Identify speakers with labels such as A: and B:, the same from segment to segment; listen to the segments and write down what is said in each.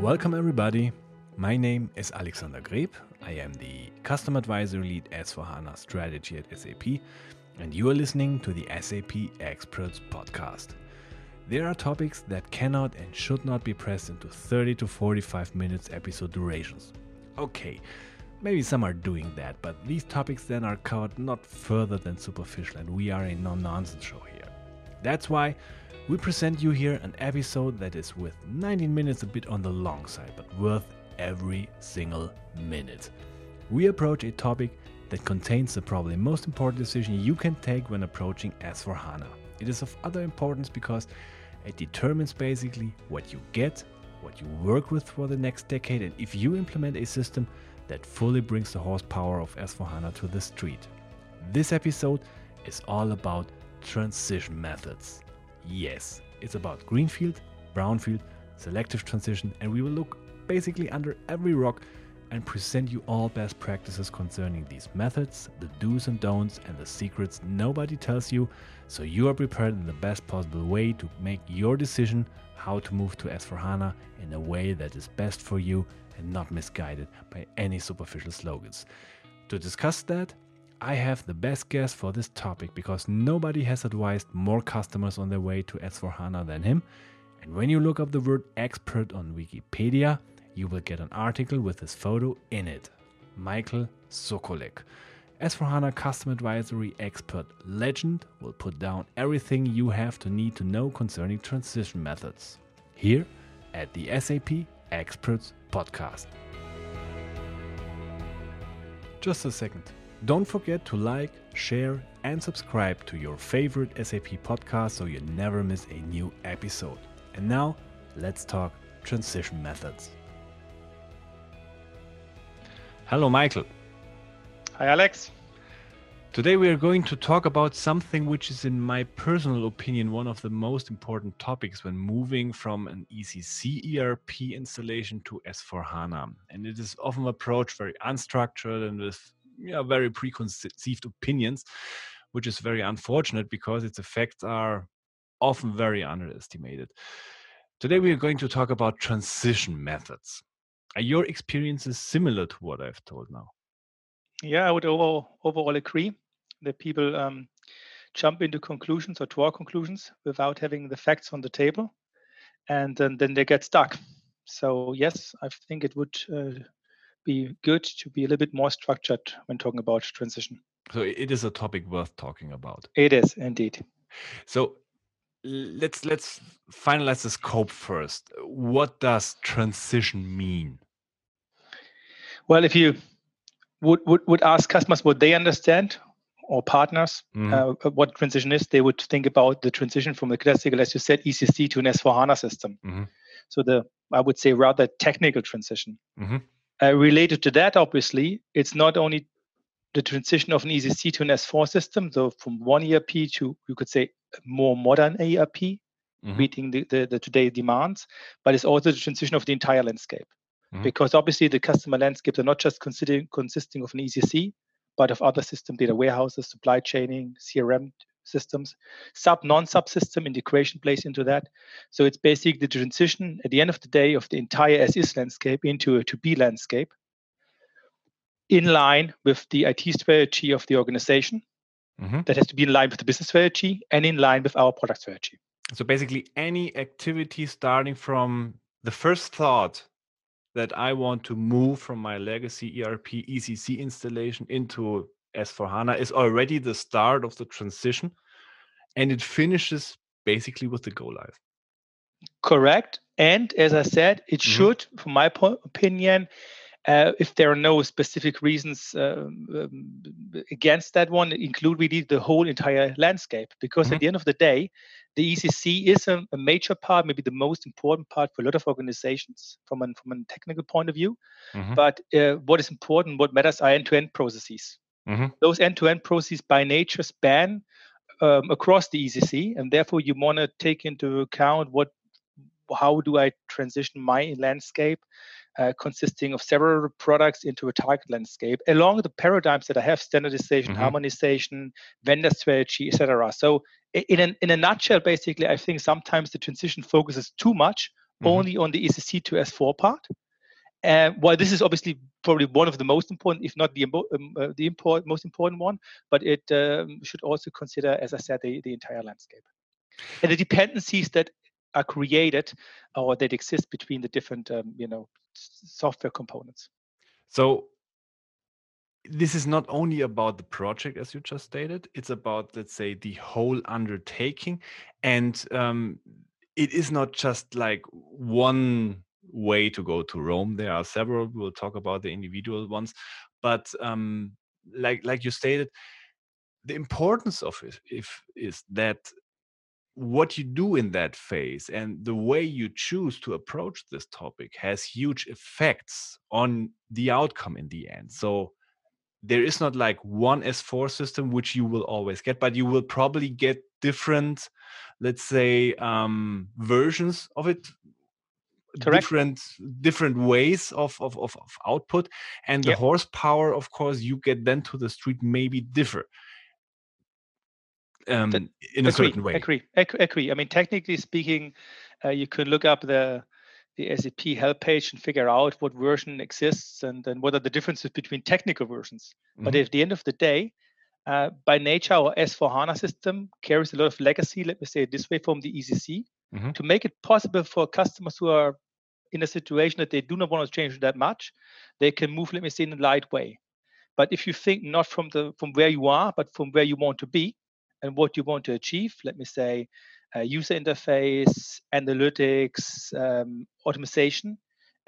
A: Welcome, everybody. My name is Alexander Greb. I am the Customer Advisory Lead S4HANA Strategy at SAP, and you are listening to the SAP Experts Podcast. There are topics that cannot and should not be pressed into 30 to 45 minutes episode durations. Okay, maybe some are doing that, but these topics then are covered not further than superficial, and we are a no nonsense show. That's why we present you here an episode that is with 19 minutes a bit on the long side, but worth every single minute. We approach a topic that contains the probably most important decision you can take when approaching S4 HANA. It is of other importance because it determines basically what you get, what you work with for the next decade, and if you implement a system that fully brings the horsepower of S4 HANA to the street. This episode is all about transition methods. Yes, it's about greenfield, brownfield, selective transition, and we will look basically under every rock and present you all best practices concerning these methods, the do's and don'ts, and the secrets nobody tells you, so you are prepared in the best possible way to make your decision how to move to S4HANA in a way that is best for you and not misguided by any superficial slogans. To discuss that, I have the best guess for this topic because nobody has advised more customers on their way to S4HANA than him. And when you look up the word expert on Wikipedia, you will get an article with his photo in it. Michael Sokollek. S4HANA Custom Advisory Expert Legend will put down everything you have to need to know concerning transition methods. Here at the SAP Experts Podcast. Just a second. Don't forget to like, share, and subscribe to your favorite SAP podcast so you never miss a new episode. And now, let's talk transition methods. Hello, Michael.
B: Hi, Alex.
A: Today, we are going to talk about something which is, in my personal opinion, one of the most important topics when moving from an ECC ERP installation to S4 HANA. And it is often approached very unstructured and with yeah, very preconceived opinions, which is very unfortunate because its effects are often very underestimated. Today, we are going to talk about transition methods. Are your experiences similar to what I've told now?
B: Yeah, I would overall, overall agree that people um, jump into conclusions or draw conclusions without having the facts on the table, and then, then they get stuck. So yes, I think it would uh, be good to be a little bit more structured when talking about transition.
A: So it is a topic worth talking about.
B: It is indeed.
A: So let's let's finalize the scope first. What does transition mean?
B: Well, if you would would, would ask customers what they understand or partners mm-hmm. uh, what transition is, they would think about the transition from the classical, as you said, ECC to an S4 HANA system. Mm-hmm. So the I would say rather technical transition. Mm-hmm. Uh, related to that, obviously, it's not only the transition of an ECC to an S4 system, so from one ERP to, you could say, more modern ERP, mm-hmm. meeting the, the, the today demands, but it's also the transition of the entire landscape. Mm-hmm. Because obviously, the customer landscapes are not just considering consisting of an ECC, but of other system data warehouses, supply chaining, CRM systems. Sub non subsystem integration plays into that. So it's basically the transition at the end of the day of the entire as is landscape into a to be landscape in line with the IT strategy of the organization. Mm-hmm. That has to be in line with the business strategy and in line with our product strategy.
A: So basically, any activity starting from the first thought that I want to move from my legacy ERP ECC installation into S4HANA is already the start of the transition and it finishes basically with the go live.
B: Correct. And as I said, it mm-hmm. should, from my opinion, uh, if there are no specific reasons uh, um, against that one, include really the whole entire landscape. Because mm-hmm. at the end of the day, the ECC is a, a, major part, maybe the most important part for a lot of organizations from a, from a technical point of view. Mm-hmm. But uh, what is important, what matters are end to end processes. Mm-hmm. Those end-to-end processes by nature span um, across the ECC, and therefore you want to take into account what, how do I transition my landscape, uh, consisting of several products into a target landscape along the paradigms that I have: standardization, mm-hmm. harmonization, vendor strategy, etc. So, in a, in a nutshell, basically, I think sometimes the transition focuses too much mm-hmm. only on the ECC to S4 part. And while this is obviously probably one of the most important, if not the um, uh, the import, most important one, but it um, should also consider, as I said, the, the entire landscape and the dependencies that are created or that exist between the different, um, you know, software components.
A: So this is not only about the project as you just stated it's about let's say the whole undertaking and um, it is not just like one way to go to rome there are several we'll talk about the individual ones but um, like like you stated the importance of it if is that what you do in that phase and the way you choose to approach this topic has huge effects on the outcome in the end so there is not like one S4 system which you will always get, but you will probably get different, let's say, um, versions of it. Correct. Different different ways of, of, of, of output, and the yep. horsepower, of course, you get then to the street maybe differ um, the, in a
B: agree,
A: certain way.
B: Agree, agree. I mean, technically speaking, uh, you could look up the the SAP help page and figure out what version exists and, and what are the differences between technical versions. Mm-hmm. But at the end of the day, uh, by nature, our S4 HANA system carries a lot of legacy, let me say it this way, from the ECC mm-hmm. to make it possible for customers who are in a situation that they do not want to change that much, they can move, let me say, in a light way. But if you think not from the from where you are, but from where you want to be and what you want to achieve, let me say, uh, user interface, analytics, um, automation,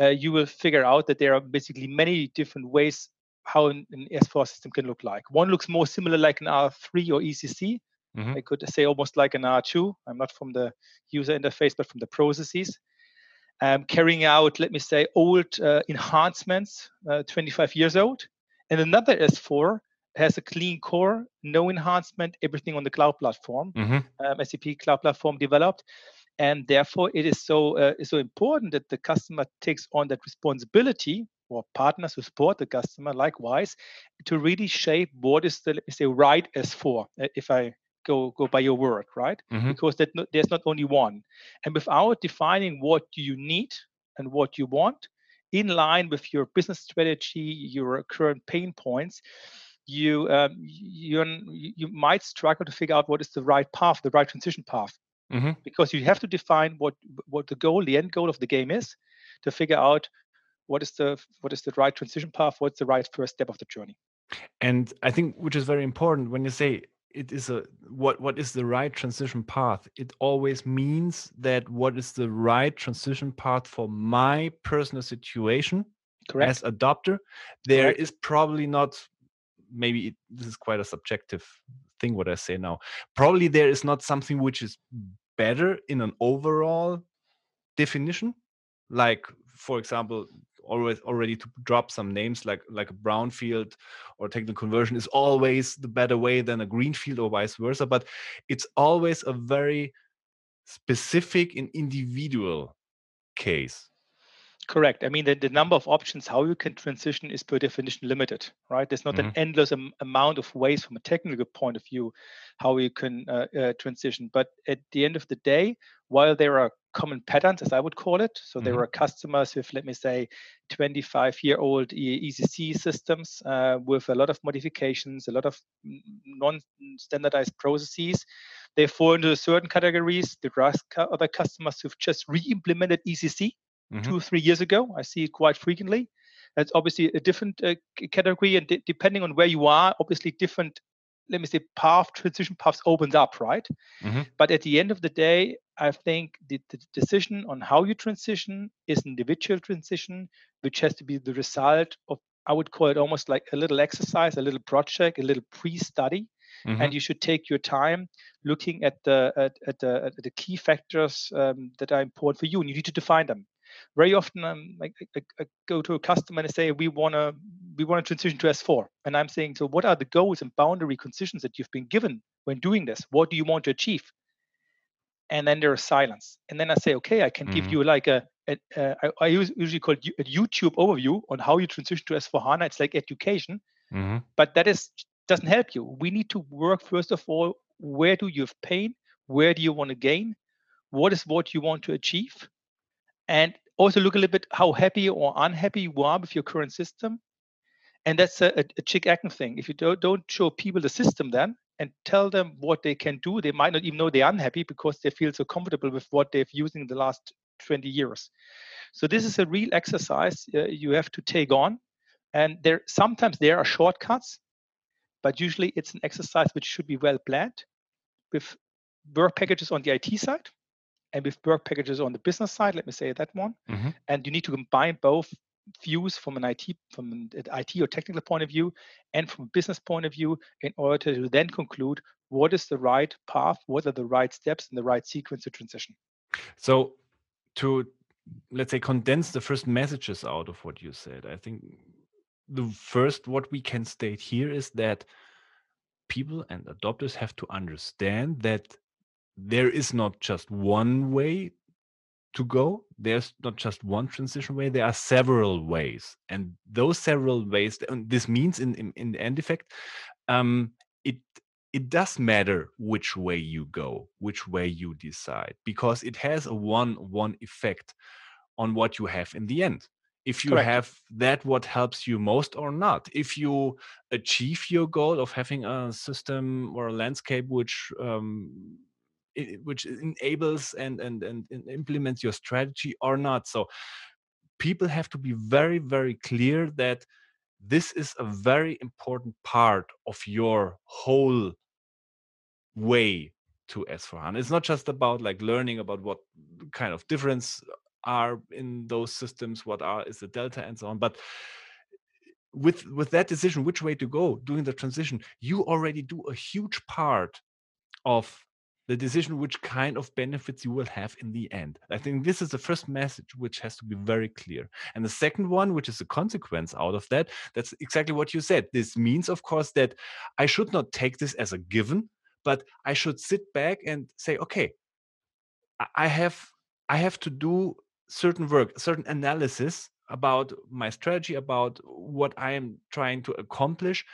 B: uh, you will figure out that there are basically many different ways how an, an, S4 system can look like. One looks more similar like an R3 or ECC. Mm-hmm. I could say almost like an R2. I'm not from the user interface, but from the processes. Um, carrying out, let me say, old uh, enhancements, uh, 25 years old. And another S4 has a clean core, no enhancement, everything on the cloud platform, mm-hmm. um, SAP cloud platform developed, and therefore it is so uh, so important that the customer takes on that responsibility or partners who support the customer likewise to really shape what is the say right S4 uh, if I go go by your word right mm-hmm. because that no, there's not only one and without defining what you need and what you want in line with your business strategy your current pain points you um, you you might struggle to figure out what is the right path, the right transition path, mm-hmm. because you have to define what what the goal, the end goal of the game is, to figure out what is the what is the right transition path, what's the right first step of the journey.
A: And I think which is very important when you say it is a what what is the right transition path it always means that what is the right transition path for my personal situation Correct. as adopter there Correct. is probably not maybe it, this is quite a subjective thing what i say now probably there is not something which is better in an overall definition like for example always already to drop some names like like a brownfield or technical conversion is always the better way than a greenfield or vice versa but it's always a very specific and individual case
B: Correct. I mean, the, the number of options how you can transition is per definition limited, right? There's not mm-hmm. an endless am- amount of ways from a technical point of view how you can uh, uh, transition. But at the end of the day, while there are common patterns, as I would call it, so mm-hmm. there were customers with, let me say, 25 year old ECC systems uh, with a lot of modifications, a lot of non standardized processes. They fall into certain categories. There are other customers who've just re implemented ECC mm-hmm. two or three years ago. I see it quite frequently. That's obviously a different uh, category, and de- depending on where you are, obviously different. Let me say path transition paths opens up, right? Mm-hmm. But at the end of the day, I think the, the decision on how you transition is an individual transition, which has to be the result of I would call it almost like a little exercise, a little project, a little pre-study, mm-hmm. and you should take your time looking at the at, at the at the key factors um, that are important for you, and you need to define them very often um, I, I, I, go to a customer and I say we want to we want to transition to S4, and I'm saying so what are the goals and boundary conditions that you've been given when doing this? What do you want to achieve? And then there is silence, and then I say okay, I can mm-hmm. give you like a, a, a I, I usually call it a YouTube overview on how you transition to S4 HANA. It's like education, mm-hmm. but that is doesn't help you. We need to work first of all. Where do you have pain? Where do you want to gain? What is what you want to achieve? and also look a little bit how happy or unhappy you are with your current system. And that's a, a, chick acting thing. If you don't, don't show people the system then and tell them what they can do, they might not even know they're unhappy because they feel so comfortable with what they've used in the last 20 years. So this is a real exercise uh, you have to take on. And there sometimes there are shortcuts, but usually it's an exercise which should be well planned with work packages on the IT side and with work packages on the business side. Let me say that one. Mm-hmm. And you need to combine both views from an IT from an IT or technical point of view and from a business point of view in order to then conclude what is the right path, what are the right steps and the right sequence to transition.
A: So to let's say condense the first messages out of what you said, I think the first what we can state here is that people and adopters have to understand that there is not just one way to go. There's not just one transition way. There are several ways. And those several ways this means in in, in the end effect um, it it does matter which way you go which way you decide because it has a one one effect on what you have in the end. If you Correct. have that what helps you most or not if you achieve your goal of having a system or a landscape which um, which enables and, and and implements your strategy or not so people have to be very very clear that this is a very important part of your whole way to S4HANA. It's not just about like learning about what kind of difference are in those systems, what are is the delta and so on. But with with that decision, which way to go during the transition, you already do a huge part of the decision which kind of benefits you will have in the end. I think this is the first message which has to be very clear. And the second one, which is a consequence out of that, that's exactly what you said. This means, of course, that I should not take this as a given, but I should sit back and say, okay, I have I have to do certain work, certain analysis about my strategy, about what I am trying to accomplish,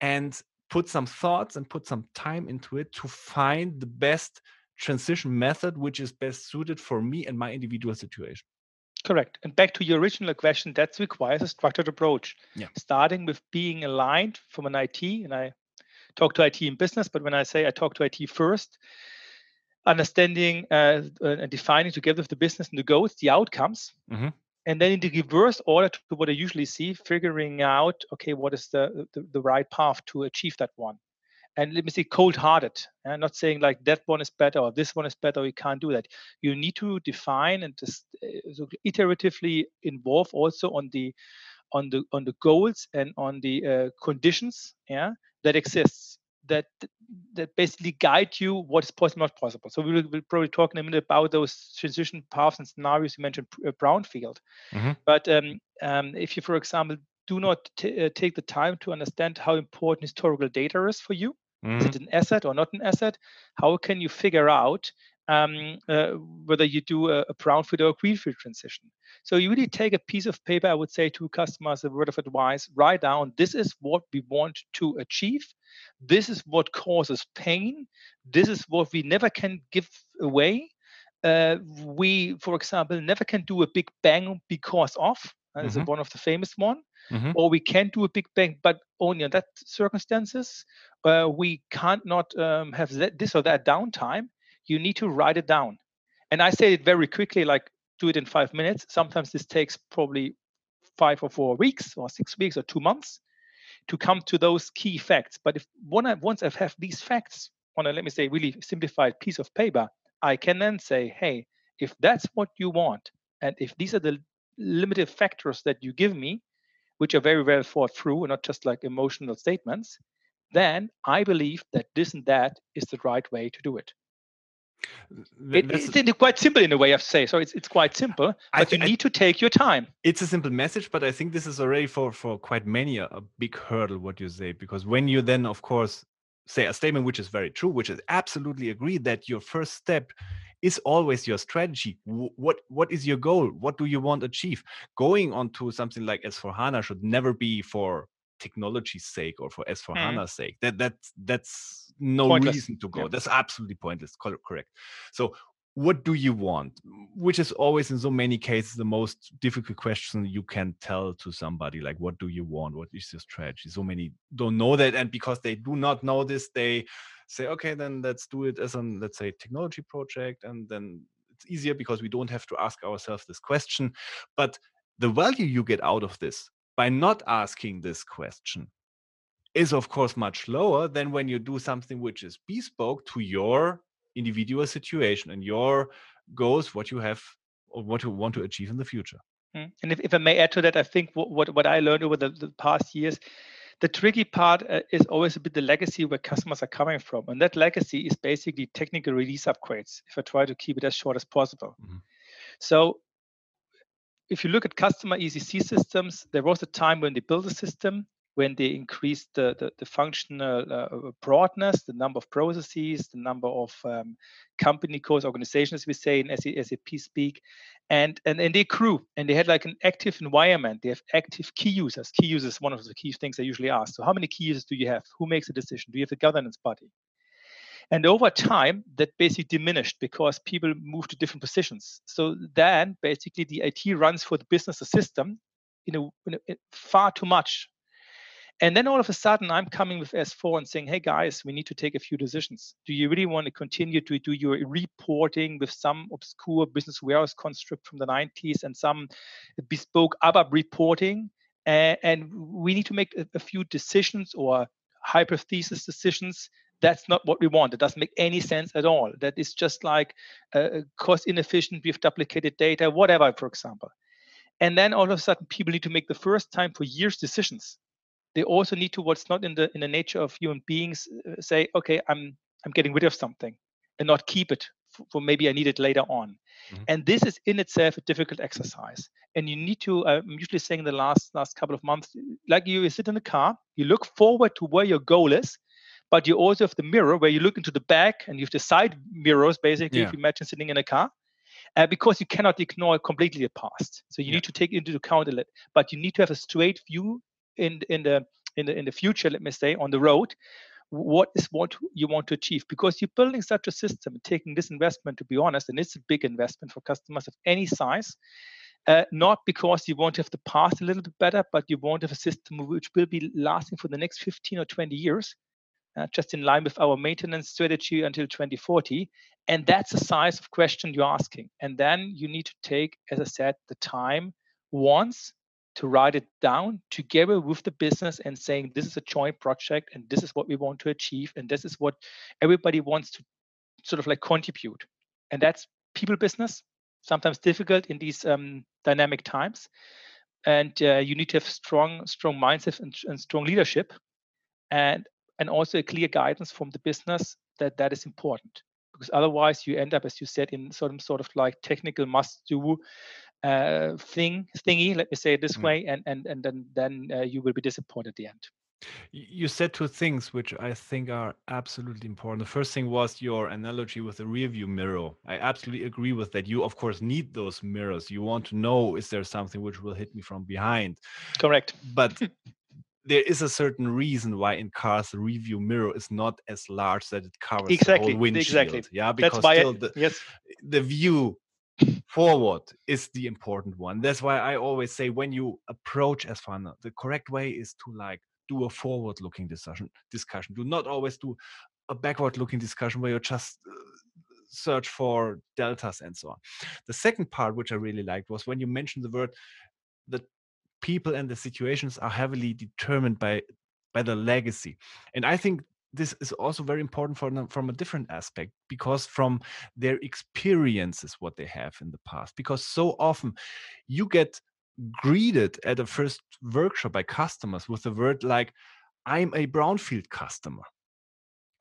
A: and put some thoughts and put some time into it to find the best transition method which is best suited for me and my individual situation.
B: Correct. And back to your original question, that requires a structured approach. Yeah. Starting with being aligned from an IT, and I talk to IT in business, but when I say I talk to IT first, understanding uh, and defining together with the business and the goals, the outcomes, mm-hmm and then in the reverse order to what I usually see, figuring out okay, what is the the, the right path to achieve that one, and let me say cold-hearted. I'm not saying like that one is better or this one is better. We can't do that. You need to define and just uh, iteratively involve also on the on the on the goals and on the uh, conditions yeah that exists that that basically guide you what is possible not possible so we will we'll probably talk in a minute about those transition paths and scenarios you mentioned uh, brownfield mm-hmm. but um, um, if you for example do not t- uh, take the time to understand how important historical data is for you mm-hmm. is it an asset or not an asset how can you figure out um, uh, whether you do a, a, brownfield or a greenfield transition. So you really take a piece of paper, I would say to customers, a word of advice, write down, this is what we want to achieve. This is what causes pain. This is what we never can give away. Uh, we, for example, never can do a big bang because of. That is mm-hmm. one of the famous one. Mm-hmm. Or we can do a big bang, but only in that circumstances. Uh, we can't not um, have that, this or that downtime you need to write it down. And I say it very quickly, like do it in five minutes. Sometimes this takes probably five or four weeks or six weeks or two months to come to those key facts. But if once I have these facts on a, let me say, really simplified piece of paper, I can then say, hey, if that's what you want, and if these are the limited factors that you give me, which are very well thought through and not just like emotional statements, then I believe that this and that is the right way to do it. It, it's quite simple in a way of say. So it's it's quite simple, but I, you need to take your time.
A: It's a simple message, but I think this is already for for quite many a, a big hurdle what you say because when you then of course say a statement which is very true, which is absolutely agree that your first step is always your strategy. What what is your goal? What do you want to achieve? Going on to something like S4 HANA should never be for technology's sake or for S4 mm. HANA's sake. That that that's no pointless. reason to go. Yeah. That's absolutely pointless. Correct. So what do you want which is always in so many cases the most difficult question you can tell to somebody like what do you want what is your strategy so many don't know that and because they do not know this they say okay then let's do it as an let's say technology project and then it's easier because we don't have to ask ourselves this question but the value you get out of this by not asking this question is of course much lower than when you do something which is bespoke to your individual situation and your goals, what you have or what you want to achieve in the future.
B: Hmm. And if, if I may add to that, I think what, what, what I learned over the, the past years, the tricky part uh, is always a bit the legacy where customers are coming from. And that legacy is basically technical release upgrades, if I try to keep it as short as possible. Mm-hmm. So if you look at customer ECC systems, there was a time when they built a system when they increased the, the, the functional uh, broadness, the number of processes, the number of um, company codes, organizations, we say in SAP speak, and, and, and they grew and they had like an active environment. They have active key users. Key users one of the key things I usually ask. So how many key users do you have? Who makes a decision? Do you have a governance body? And over time, that basically diminished because people moved to different positions. So then basically the IT runs for the business system in a, far too much and then all of a sudden, I'm coming with S4 and saying, hey guys, we need to take a few decisions. Do you really want to continue to do your reporting with some obscure business warehouse construct from the 90s and some bespoke ABAP reporting? Uh, and we need to make a, a few decisions or hypothesis decisions that's not what we want. It doesn't make any sense at all. That is just like uh, cost inefficient. We've duplicated data, whatever, for example. And then all of a sudden, people need to make the first time for years decisions they also need to what's not in the in the nature of human beings uh, say okay i'm i'm getting rid of something and not keep it for, for maybe i need it later on mm-hmm. and this is in itself a difficult exercise and you need to uh, i'm usually saying in the last last couple of months like you sit in the car you look forward to where your goal is but you also have the mirror where you look into the back and you have the side mirrors basically yeah. if you imagine sitting in a car uh, because you cannot ignore completely the past. So you yeah. need to take into account a little, but you need to have a straight view in in the in the in the future let me say on the road what is what you want to achieve? Because you're building such a system taking this investment to be honest and it's a big investment for customers of any size uh, not because you want to have the past a little bit better but you want to have a system which will be lasting for the next 15 or 20 years uh, just in line with our maintenance strategy until 2040 and that's the size of question you're asking. And then you need to take as i said the time once to write it down together with the business and saying this is a joint project and this is what we want to achieve and this is what everybody wants to sort of like contribute. And that's people business sometimes difficult in these um, dynamic times. And uh, you need to have strong strong mindset and, and strong leadership and and also a clear guidance from the business that that is important. Because otherwise you end up as you said in some sort of like technical must do uh, thing thingy let me say it this mm. way and and and then then uh, you will be disappointed at the end
A: you said two things which i think are absolutely important the first thing was your analogy with the rear view mirror i absolutely agree with that you of course need those mirrors you want to know is there something which will hit me from behind
B: correct
A: but there is a certain reason why in cars the review mirror is not as large that it covers exactly, the whole windshield. Exactly. Yeah, because That's why still I, the, yes. the view forward is the important one. That's why I always say when you approach S4HANA, the correct way is to like do a forward looking discussion discussion. Do not always do a backward looking discussion where you just uh, search for deltas and so on. The second part which I really liked was when you mentioned the word that people and the situations are heavily determined by by the legacy. And I think this is also very important them from a different aspect because from their experiences what they have in the past. Because so often you get greeted at a first workshop by customers with a word like i'm a brownfield customer.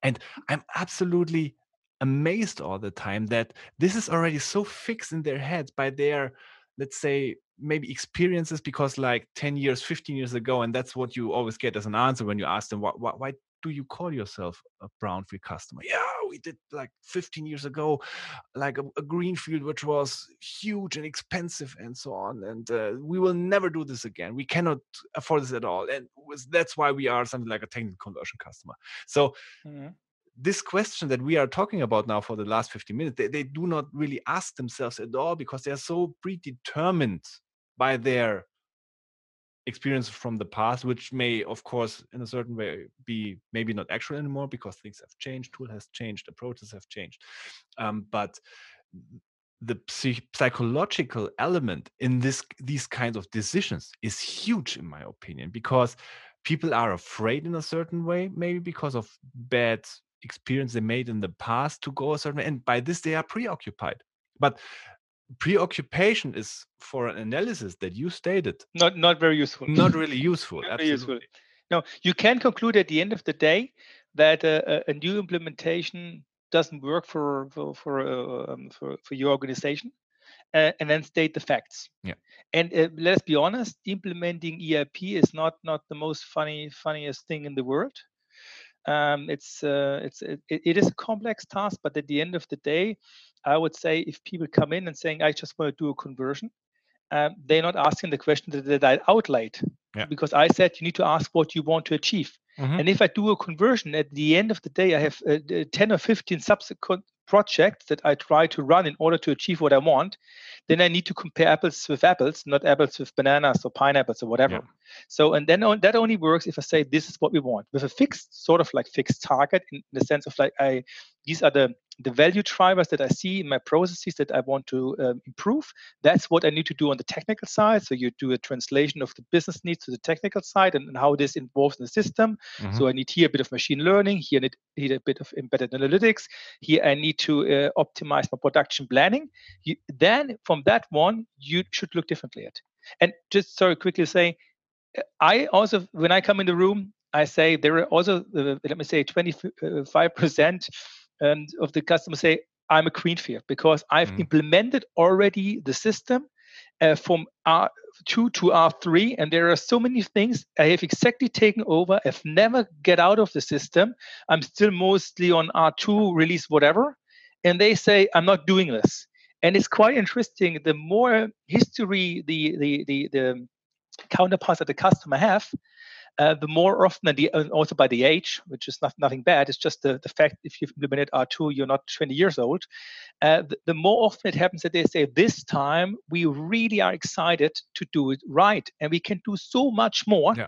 A: And i'm absolutely amazed all the time that this is already so fixed in their heads by their let's say maybe experiences because like 10 years 15 years ago and that's what you always get as an answer when you ask them why, why, do you call yourself a brownfield customer? Yeah, we did like 15 years ago, like a, a greenfield, which was huge and expensive and so on. And uh, we will never do this again. We cannot afford this at all. And was, that's why we are something like a technical conversion customer. So mm-hmm. this question that we are talking about now for the last 50 minutes, they, they do not really ask themselves at all because they're so predetermined by their experience from the past, which may, of course, in a certain way be maybe not actual anymore because things have changed, tool has changed, approaches have changed. Um, but the psych- psychological element in this these kinds of decisions is huge in my opinion because people are afraid in a certain way maybe because of bad experience they made in the past to go a certain way and by this they are preoccupied but preoccupation is for an analysis that you stated.
B: Not not very useful.
A: Not really useful
B: not absolutely. useful. no you can conclude at the end of the day that a, a new implementation doesn't work for for for, uh, um, for, for your organization uh, and then state the facts.
A: Yeah.
B: And uh, let's be honest implementing erp is not not the most funny funniest thing in the world. Um, it's uh, it's it, it is a complex task but at the end of the day i would say if people come in and saying i just want to do a conversion um, they're not asking the question that, that i outlined
A: yeah.
B: because i said you need to ask what you want to achieve mm-hmm. and if i do a conversion at the end of the day i have uh, 10 or 15 subsequent projects that I try to run in order to achieve what I want, then I need to compare apples with apples, not apples with bananas or pineapples or whatever. Yeah. So, and then that only works if I say this is what we want with a fixed sort of like fixed target in the sense of like I these are the the value drivers that I see in my processes that I want to um, improve. That's what I need to do on the technical side. So you do a translation of the business needs to the technical side and, and how this involves in the system. Mm-hmm. So I need here a bit of machine learning. Here I need, a bit of embedded analytics. Here I need to uh, optimize my production planning. You, then from that one, you should look differently at. And just sorry, quickly say, I also when I come in the room, I say there are also uh, let me say 25 percent and of the customer say, I'm a greenfield because I've mm. implemented already the system uh, from R2 to R3, and there are so many things I have exactly taken over. I've never get out of the system. I'm still mostly on R2 release whatever, and they say I'm not doing this. And it's quite interesting. The more history the the the, the counterparts that the customer have, uh, the more often, and, the, uh, also by the age, which is not, nothing bad, it's just the, the fact if you've implemented R2, you're not 20 years old. Uh, the, the, more often it happens that they say, this time we really are excited to do it right and we can do so much more.
A: Yeah.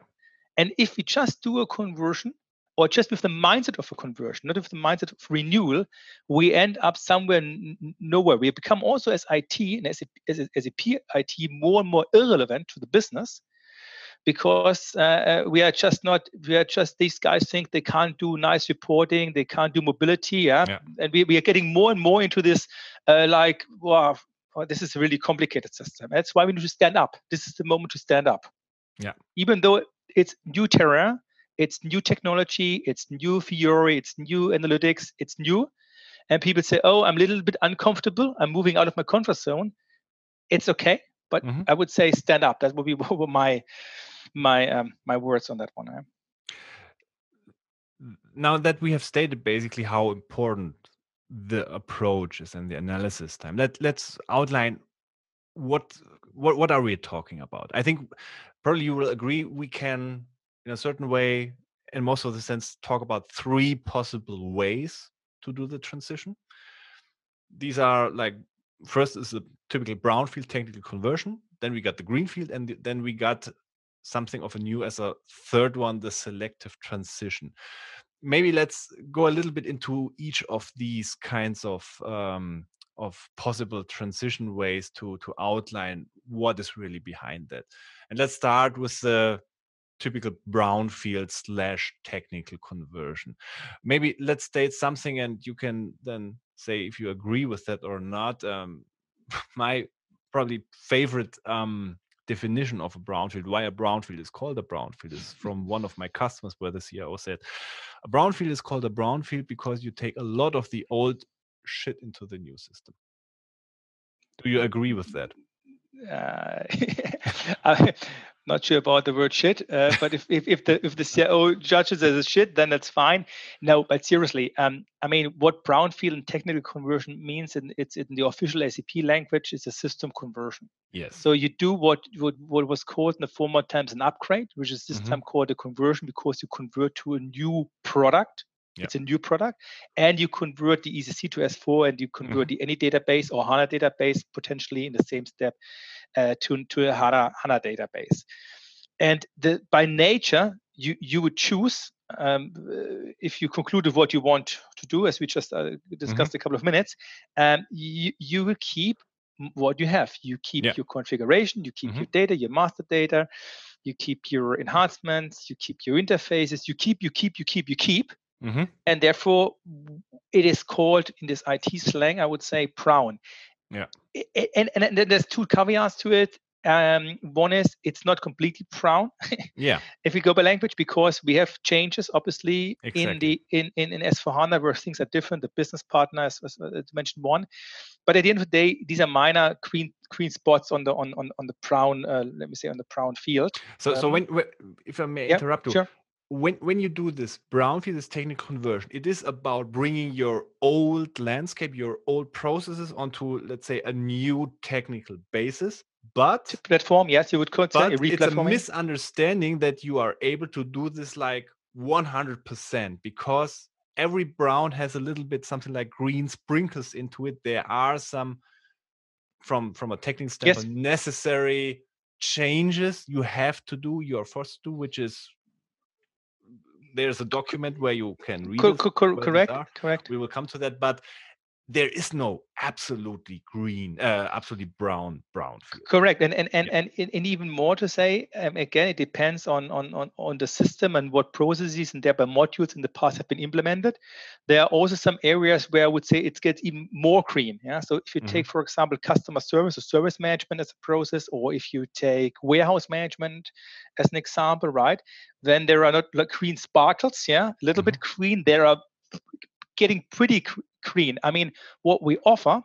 B: And if we just do a conversion, or just with the mindset of a conversion, not with the mindset of renewal, we end up somewhere n- nowhere. We become also as IT and as a, as, a, as a IT more and more irrelevant to the business because uh, uh, we are just not we are just these guys think they can't do nice reporting they can't do mobility yeah, yeah. and we, we are getting more and more into this uh, like wow well, this is a really complicated system. That's why we need to stand up. This is the moment to stand up.
A: Yeah.
B: Even though it's new terrain it's new technology it's new fiori it's new analytics it's new and people say oh i'm a little bit uncomfortable. I'm moving out of my comfort zone. It's okay but mm-hmm. i would say stand up. That would be my my um, my words on that one.
A: Now that we have stated basically how important the approach is and the analysis time, let let's outline what what what are we talking about. I think probably you will agree we can in a certain way in most of the sense talk about three possible ways to do the transition these are like first is the typical brownfield technical conversion then we got the greenfield and then we got something of a new as a third one, the selective transition. Maybe let's go a little bit into each of these kinds of um, of possible transition ways to to outline what is really behind that. And let's start with the typical brownfield slash technical conversion. Maybe let's state something, and you can then say if you agree with that or not. Um, my probably favorite um, definition of a brownfield, why a brownfield is called a brownfield, is from one of my customers where the CIO said, a brownfield is called a brownfield because you take a lot of the old shit into the new system. Do you agree with that?
B: Uh, I'm not sure about the word shit, uh, but if, if, if the if the CIO judges as a shit, then that's fine. No, but seriously, um, I mean, what brownfield and technical conversion means, and it's in the official SAP language, is a system conversion.
A: Yes.
B: So you do what what, what was called in the former times an upgrade, which is this mm-hmm. time called a conversion because you convert to a new product It's a new product, and you convert the ECC to S4, and you convert mm-hmm. the any database or HANA database potentially in the same step uh, to to a HANA HANA database. And the, by nature, you you would choose um, if you concluded what you want to do, as we just uh, discussed mm-hmm. a couple of minutes, um, you, you will keep what you have. You keep yeah. your configuration, you keep mm-hmm. your data, your master data, you keep your enhancements, you keep your interfaces, you keep, you keep, you keep, you keep. Mm-hmm. And therefore, it is called in this IT slang, I would say, brown.
A: Yeah.
B: And, and, and there's two caveats to it. Um, one is it's not completely brown.
A: yeah.
B: If we go by language, because we have changes obviously exactly. in the in in, in S4HANA where things are different. The business partners as was mentioned one, but at the end of the day, these are minor green green spots on the on on, on the brown. Uh, let me say on the brown field.
A: So um, so when, when, if I may
B: yeah,
A: interrupt you.
B: Sure
A: when when you do this brownfield this technical conversion it is about bringing your old landscape your old processes onto let's say a new technical basis but
B: platform yes you would consider
A: but it's a misunderstanding that you are able to do this like 100% because every brown has a little bit something like green sprinkles into it there are some from from a technical standpoint yes. necessary changes you have to do you're forced to do which is there's a document where you can read
B: Co- co- correct correct.
A: We will come to that but there is no absolutely green uh, absolutely brown brown field.
B: correct and and and, yeah. and, and even more to say um, again it depends on, on on on the system and what processes and thereby modules in the past have been implemented there are also some areas where i would say it gets even more green yeah so if you mm-hmm. take for example customer service or service management as a process or if you take warehouse management as an example right then there are not like green sparkles yeah a little mm-hmm. bit green there are getting pretty green. I mean, what we offer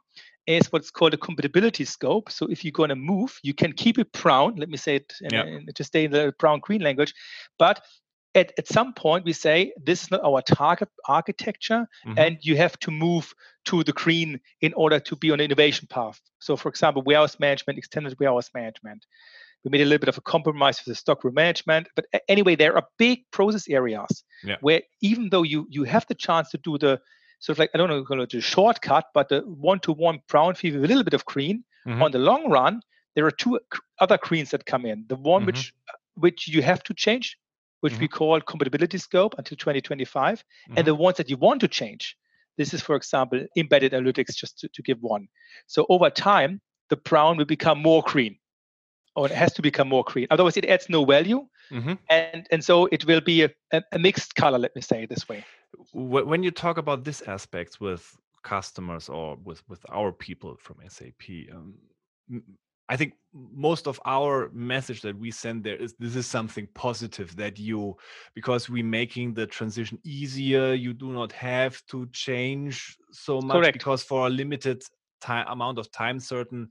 B: is what's called a compatibility scope. So if you're going to move, you can keep it brown. Let me say it in, yeah. in, to stay in the brown green language, but at, at some point we say this is not our target architecture mm-hmm. and you have to move to the green in order to be on the innovation path so for example warehouse management extended warehouse management we made a little bit of a compromise with the stockroom management but anyway there are big process areas
A: yeah.
B: where even though you you have the chance to do the sort of like I don't know, call it a shortcut, but the one-to-one brown field with a little bit of green. Mm-hmm. On the long run, there are two other greens that come in. The one mm-hmm. which which you have to change, which mm-hmm. we call compatibility scope until 2025, and the mm-hmm. ones that you want to change. This is, for example, embedded analytics, just to, to give one. So over time, the brown will become more green, or it has to become more green. Otherwise, it adds no value, mm-hmm. and and so it will be a, a mixed color. Let me say it this way
A: when you talk about this aspects with customers or with with our people from SAP, um, I think most of our message that we send there is this is something positive that you because we're making the transition easier. You do not have to change so much
B: Correct.
A: because for a limited time amount of time, certain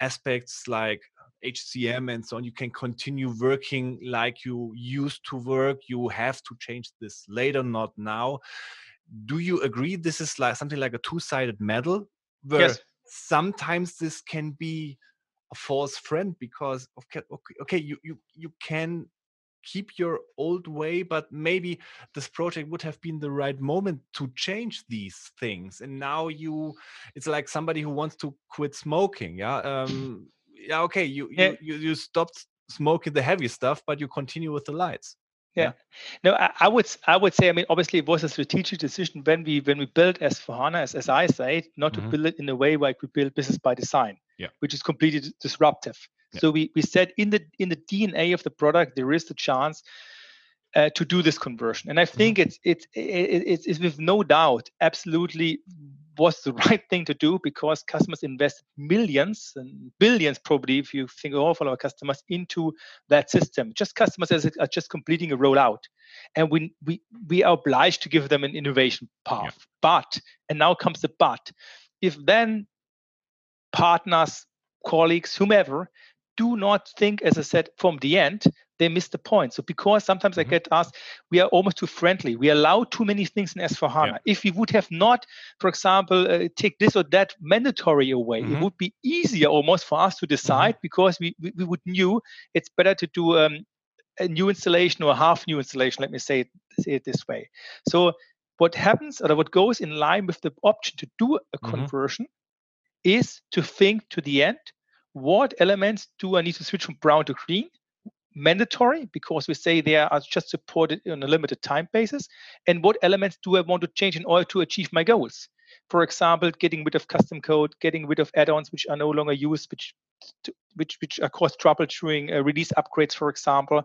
A: aspects like HCM and so on, you can continue working like you used to work. You have to change this later, not now. Do you agree this is like something like a two-sided medal?
B: Where yes.
A: sometimes this can be a false friend because okay, okay, okay you, you you can keep your old way but maybe this project would have been the right moment to change these things and now you it's like somebody who wants to quit smoking yeah um yeah okay you, yeah. you you stopped smoking the heavy stuff but you continue with the lights
B: yeah. No, I, I, would I would say I mean obviously it was a strategic decision when we when we built S4HANA as, as I say not to mm-hmm. build it in a way like we build Business ByDesign,
A: yeah.
B: which is completely disruptive. Yeah. So we we said in the in the DNA of the product there is the chance uh, to do this conversion, and I think mm-hmm. it's it's it's it's with no doubt absolutely was the right thing to do because customers invested millions and billions probably if you think of all of our customers into that system. Just customers are just completing a rollout. And we we, we are obliged to give them an innovation path. Yeah. but and now comes the but if then partners colleagues whomever do not think, as I said, from the end, they miss the point. So because sometimes mm-hmm. I get asked, we are almost too friendly. We allow too many things in S4HANA. Yeah. If we would have not, for example, uh, take this or that mandatory away, mm-hmm. it would be easier almost for us to decide mm-hmm. because we, we, we, would knew it's better to do um, a new installation or a half new installation. Let me say it, say it this way. So what happens or what goes in line with the option to do a mm-hmm. conversion is to think to the end what elements do I need to switch from brown to green? Mandatory because we say they are just supported on a limited time basis. And what elements do I want to change in order to achieve my goals? For example, getting rid of custom code, getting rid of add-ons which are no longer used, which which which are cause trouble during uh, release upgrades, for example,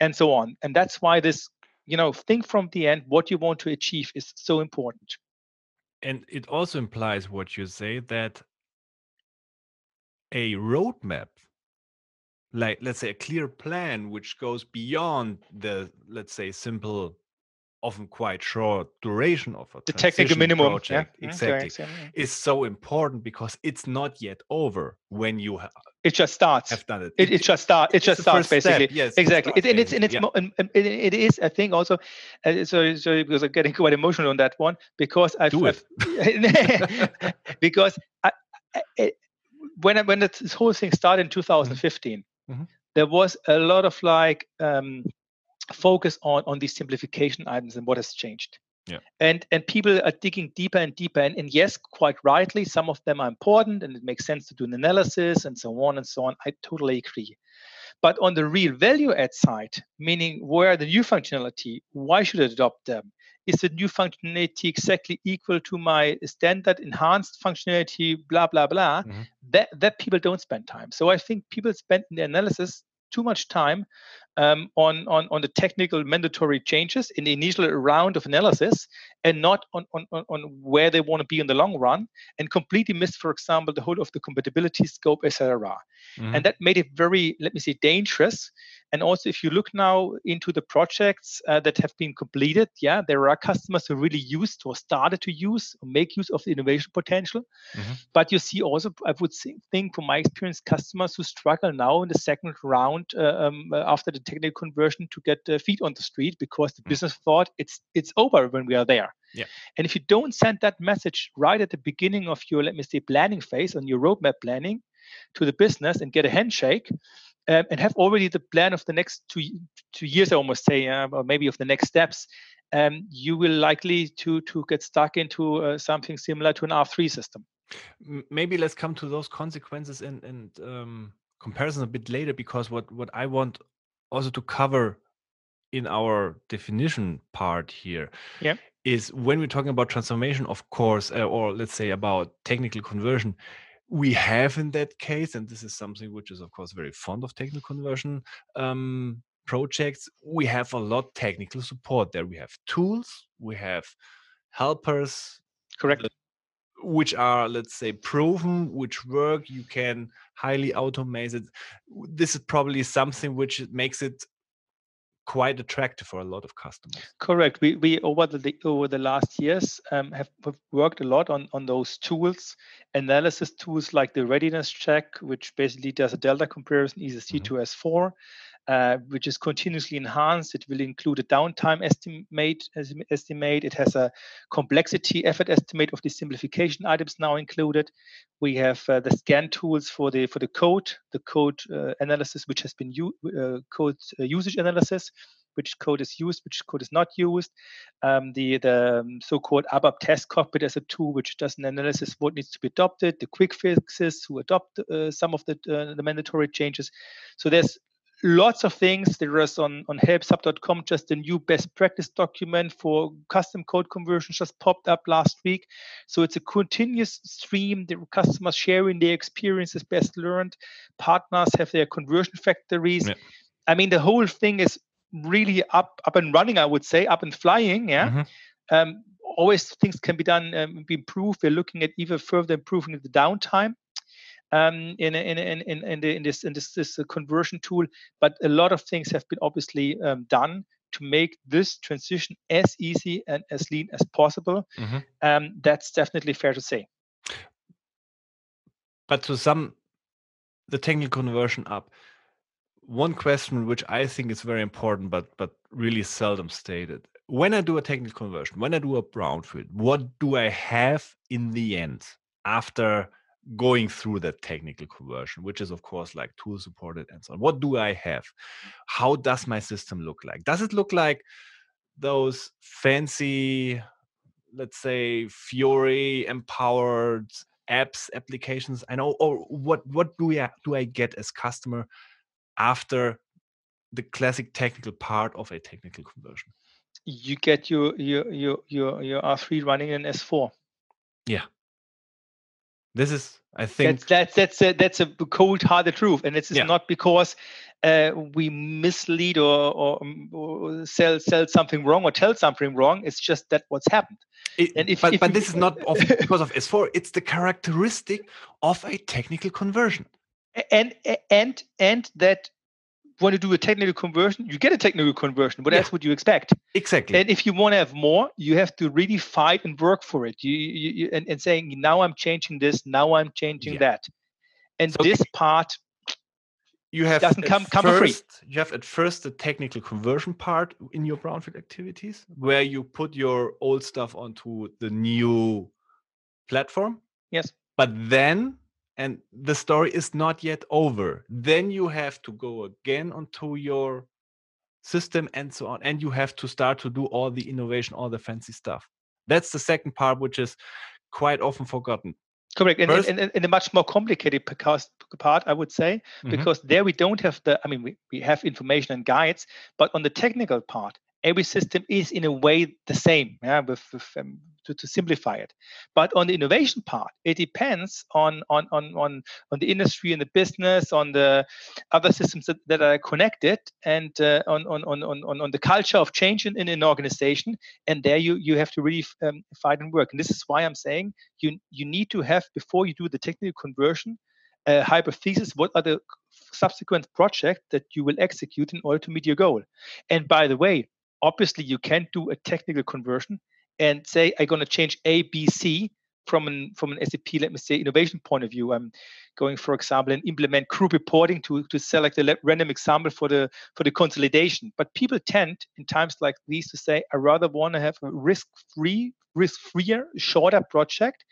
B: and so on. And that's why this, you know, think from the end what you want to achieve is so important.
A: And it also implies what you say that a roadmap like let's say a clear plan which goes beyond the let's say simple often quite short duration of a
B: the technical minimum
A: project yeah. exactly yeah. is so important because it's not yet over when you ha-
B: it just starts
A: have done it
B: it, it just starts it just starts basically
A: yes
B: exactly it, and it's and it's yeah. and it, it is i think also uh, so so because i'm getting quite emotional on that one because i've,
A: Do it.
B: Because I, I, when I, when this whole thing started in 2015, mm-hmm. there was a lot of like um, focus on on these simplification items and what has changed.
A: Yeah.
B: And and people are digging deeper and deeper. And, and yes, quite rightly, some of them are important and it makes sense to do an analysis and so on and so on. I totally agree. But on the real value add side, meaning where the new functionality, why should I adopt them? is the new functionality exactly equal to my standard enhanced functionality, blah, blah, blah, mm-hmm. that, that people don't spend time. So I think people spend in the analysis too much time um, on, on, on the technical mandatory changes in the initial round of analysis and not on, on, on where they want to be in the long run and completely missed, for example, the whole of the compatibility scope, etc. Mm-hmm. And that made it very, let me say, dangerous. And also, if you look now into the projects uh, that have been completed, yeah, there are customers who really used or started to use or make use of the innovation potential. Mm-hmm. But you see also, I would think from my experience, customers who struggle now in the second round uh, um, after the technical conversion to get the feet on the street because the mm. business thought it's it's over when we are there.
A: Yeah.
B: And if you don't send that message right at the beginning of your, let me say, planning phase on your roadmap planning to the business and get a handshake, um, and have already the plan of the next two two years, I almost say, uh, or maybe of the next steps, um, you will likely to to get stuck into uh, something similar to an R3 system.
A: Maybe let's come to those consequences and and um, comparison a bit later because what what I want also to cover in our definition part here
B: yeah.
A: is when we're talking about transformation, of course, uh, or let's say about technical conversion, we have in that case, and this is something which is, of course, very fond of technical conversion um, projects, we have a lot technical support there. We have tools, we have helpers.
B: Correct.
A: Which are, let's say, proven, which work. You can highly automate it. This is probably something which makes it quite attractive for a lot of customers.
B: Correct. We we over the over the last years um, have worked a lot on on those tools, analysis tools like the readiness check, which basically does a delta comparison ECC mm-hmm. to S4, uh, which is continuously enhanced. It will include a downtime estimate. Estimate. It has a complexity effort estimate of the simplification items now included. We have uh, the scan tools for the for the code, the code uh, analysis, which has been u- uh, code uh, usage analysis, which code is used, which code is not used. Um, the the um, so-called ABAP test cockpit as a tool, which does an analysis what needs to be adopted, the quick fixes who adopt uh, some of the uh, the mandatory changes. So there's lots of things. There is on, on help.sap.com just a new best practice document for custom code conversions just popped up last week. So it's a continuous stream. The customers sharing their experiences best learned. Partners have their conversion factories. Yeah. I mean, the whole thing is really up up and running, I would say, up and flying. Yeah. Mm-hmm. Um, always things can be done, um, be improved. We're looking at even further improving the downtime um, in, in, in, in, in, the, in, this, in this, this uh, conversion tool. But a lot of things have been obviously um, done to make this transition as easy and as lean as possible. Mm-hmm. Um, that's definitely fair to say.
A: But to sum the technical conversion up, one question which I think is very important, but but really seldom stated. When I do a technical conversion, when I do a brownfield, what do I have in the end after going through that technical conversion, which is of course like tool supported and so on. What do I have? How does my system look like? Does it look like those fancy let's say Fiori empowered apps applications i know or what what do i do i get as customer after the classic technical part of a technical conversion
B: you get your your your your, your r3 running in s4
A: yeah this is i think
B: that's that's that's a, that's a cold hearted truth and it's yeah. not because uh, we mislead or, or, um, or, sell sell something wrong or tell something wrong. It's just that what's happened.
A: It, and if, but, if but this is not of, because of s4 it's the characteristic of a technical conversion.
B: And and and that want to do a technical conversion, you get a technical conversion, but yeah. that's what you expect.
A: Exactly.
B: And if you want to have more, you have to really fight and work for it. You, you, you and, and saying now I'm changing this, now I'm changing yeah. that, and so this part
A: you have
B: doesn't come come
A: first,
B: free.
A: You have at first the technical conversion part in your brownfield activities, where you put your old stuff onto the new platform.
B: Yes.
A: But then and the story is not yet over. Then you have to go again onto your system and so on and you have to start to do all the innovation all the fancy stuff. That's the second part which is quite often forgotten.
B: Correct and, First, and, and, and a much more complicated part i would say mm-hmm. because there we don't have the i mean we, we have information and guides but on the technical part every system is in a way the same yeah, with, with um, to, to simplify it. But on the innovation part it depends on on on on, on the industry and the business on the other systems that, that are connected and uh, on, on, on, on, on the culture of change in, in an organization and there you you have to really um, fight and work. And this is why i'm saying you you need to have before you do the technical conversion a hypothesis what are the subsequent projects that you will execute in order to meet your goal. And by the way obviously you can't do a technical conversion and say I'm going to change A, B, C from an from an SAP, let me say, innovation point of view. I'm going, for example, and implement group reporting to to select a random example for the for the consolidation. But people tend in times like these to say, I rather want to have a risk-free, risk-freer, shorter project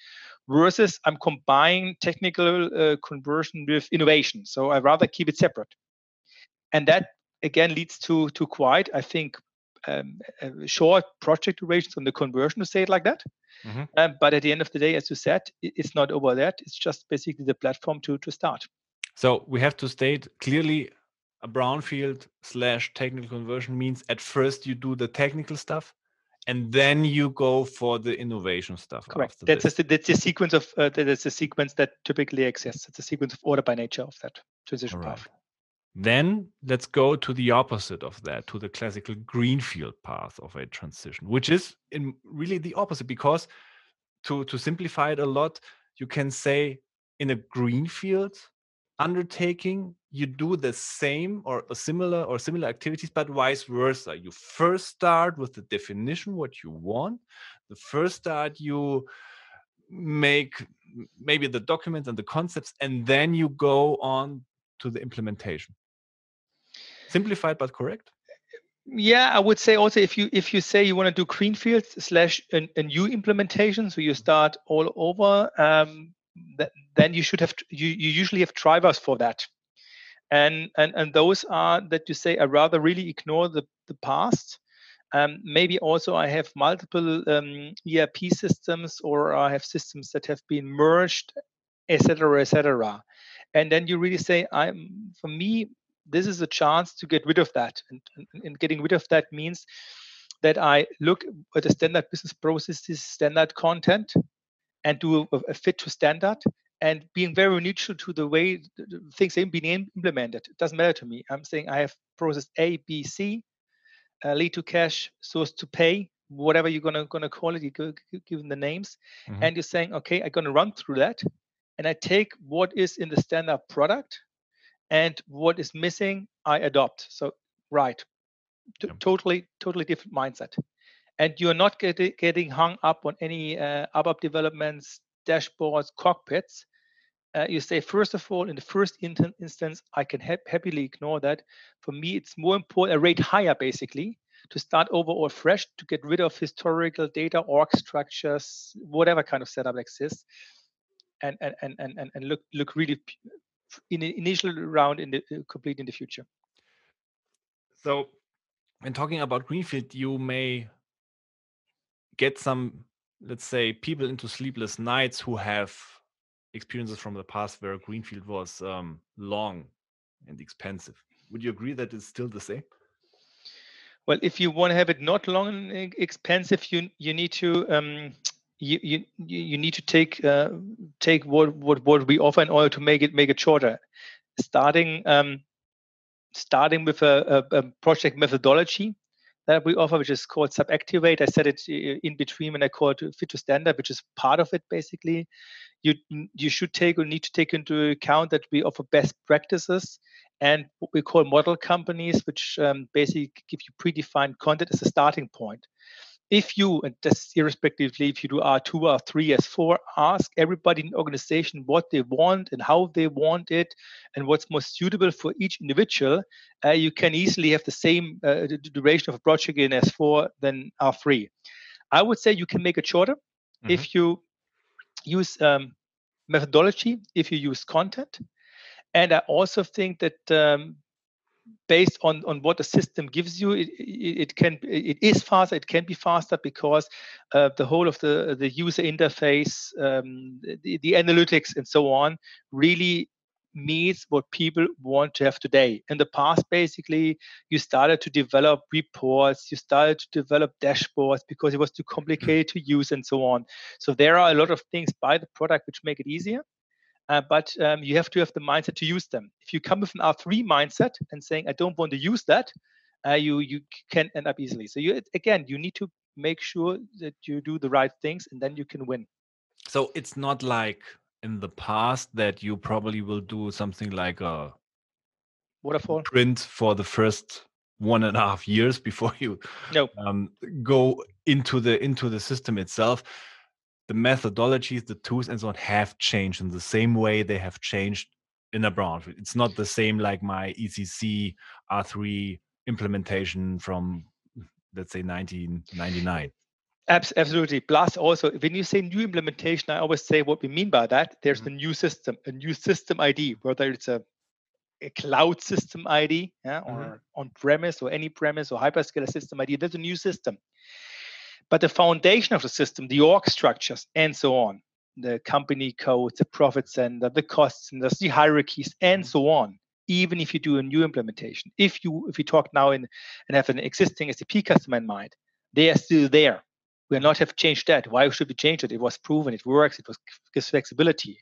B: versus I'm combining technical uh, conversion with innovation. So I rather keep it separate. And that again leads to to quite, I think, um, uh, short project durations on the conversion to say it like that. Mm-hmm. Um, but at the end of the day, as you said, it's not over that. It's just basically the platform to to start.
A: So we have to state clearly a brownfield slash technical conversion means at first you do the technical stuff and then you go for the innovation stuff.
B: Correct. That's a, that's a sequence of uh, that's a sequence that typically exists. It's a sequence of order by nature of that transition right. path.
A: Then let's go to the opposite of that, to the classical greenfield path of a transition, which is in really the opposite. Because to, to simplify it a lot, you can say in a greenfield undertaking, you do the same or similar or similar activities, but vice versa. You first start with the definition, what you want. The first start you make maybe the documents and the concepts, and then you go on to the implementation simplified but correct?
B: Yeah i would say also if you if you say you want to do greenfield slash a, new implementation so you start all over um, that, then you should have you, you usually have drivers for that. And and and those are that you say i rather really ignore the the past. Um, maybe also i have multiple um, erp systems or i have systems that have been merged etc etc and then you really say i'm for me this is a chance to get rid of that. And, and, and, getting rid of that means that I look at the standard business processes, standard content, and do a, a fit to standard and being very neutral to the way things have been implemented. It doesn't matter to me. I'm saying I have process A, B, C, uh, lead to cash, source to pay, whatever you're gonna gonna call it, you go, given the names, mm-hmm. and you're saying, okay, I'm gonna run through that, and I take what is in the standard product and what is missing i adopt. So right T- totally totally different mindset. And you're not get- getting hung up on any uh, ABAP developments dashboards cockpits. Uh, you say first of all in the first in- instance i can ha- happily ignore that. For me it's more important a rate higher basically to start over all fresh to get rid of historical data org structures whatever kind of setup exists and and and and, and look look really in an initial round in the uh, complete in the future.
A: So, when talking about greenfield, you may get some let's say people into sleepless nights who have experiences from the past where greenfield was um, long and expensive would you agree that it's still the same
B: well if you want to have it not long and expensive you you need to um, you, you you need to take uh, take what, what what we offer in order to make it make it shorter starting um, starting with a, a, a project methodology that we offer, which is called SAP Activate. I said it in between when I called Fit to Standard, which is part of it basically. You you should take or need to take into account that we offer best practices and what we call model companies, which um, basically give you predefined content as a starting point if you, and that's irrespectively if you do R2, R3, S4, ask everybody in the organization what they want and how they want it and what's most suitable for each individual, uh, you can easily have the same uh, duration of a project in S4 than R3. I would say you can make it shorter mm-hmm. if you use um, methodology, if you use content. And I also think that um, based on on what the system gives you it, it, can it is faster it can be faster because uh, the whole of the the user interface um, the, the analytics and so on really meets what people want to have today. In the past, basically, you started to develop reports, you started to develop dashboards because it was too complicated to use and so on. So there are a lot of things by the product which make it easier uh, but um, you have to have the mindset to use them. If you come with an R3 mindset and saying, I don't want to use that, uh, you you can end up easily. So you again, you need to make sure that you do the right things, and then you can win.
A: So it's not like in the past that you probably will do something like a
B: waterfall
A: print for the first one and a half years before you
B: no.
A: um, go into the into the system itself the methodologies, the tools, and so on have changed in the same way they have changed in a branch. It's not the same like my ECC R3 implementation from, let's say, 1999.
B: Absolutely. Plus, also, when you say new implementation, I always say what we mean by that. There's mm-hmm. a new system, a new system ID, whether it's a, a cloud system ID yeah, or mm-hmm. on premise or any premise or hyperscaler system ID. There's a new system. But the foundation of the system, the org structures, and so on, the company codes, the profit center, the cost centers, the hierarchies, and mm-hmm. so on. Even if you do a new implementation, if you if you talk now in and have an existing SAP customer in mind, they are still there. We are not have changed that. Why should we change it? It was proven, it works, it was gives flexibility.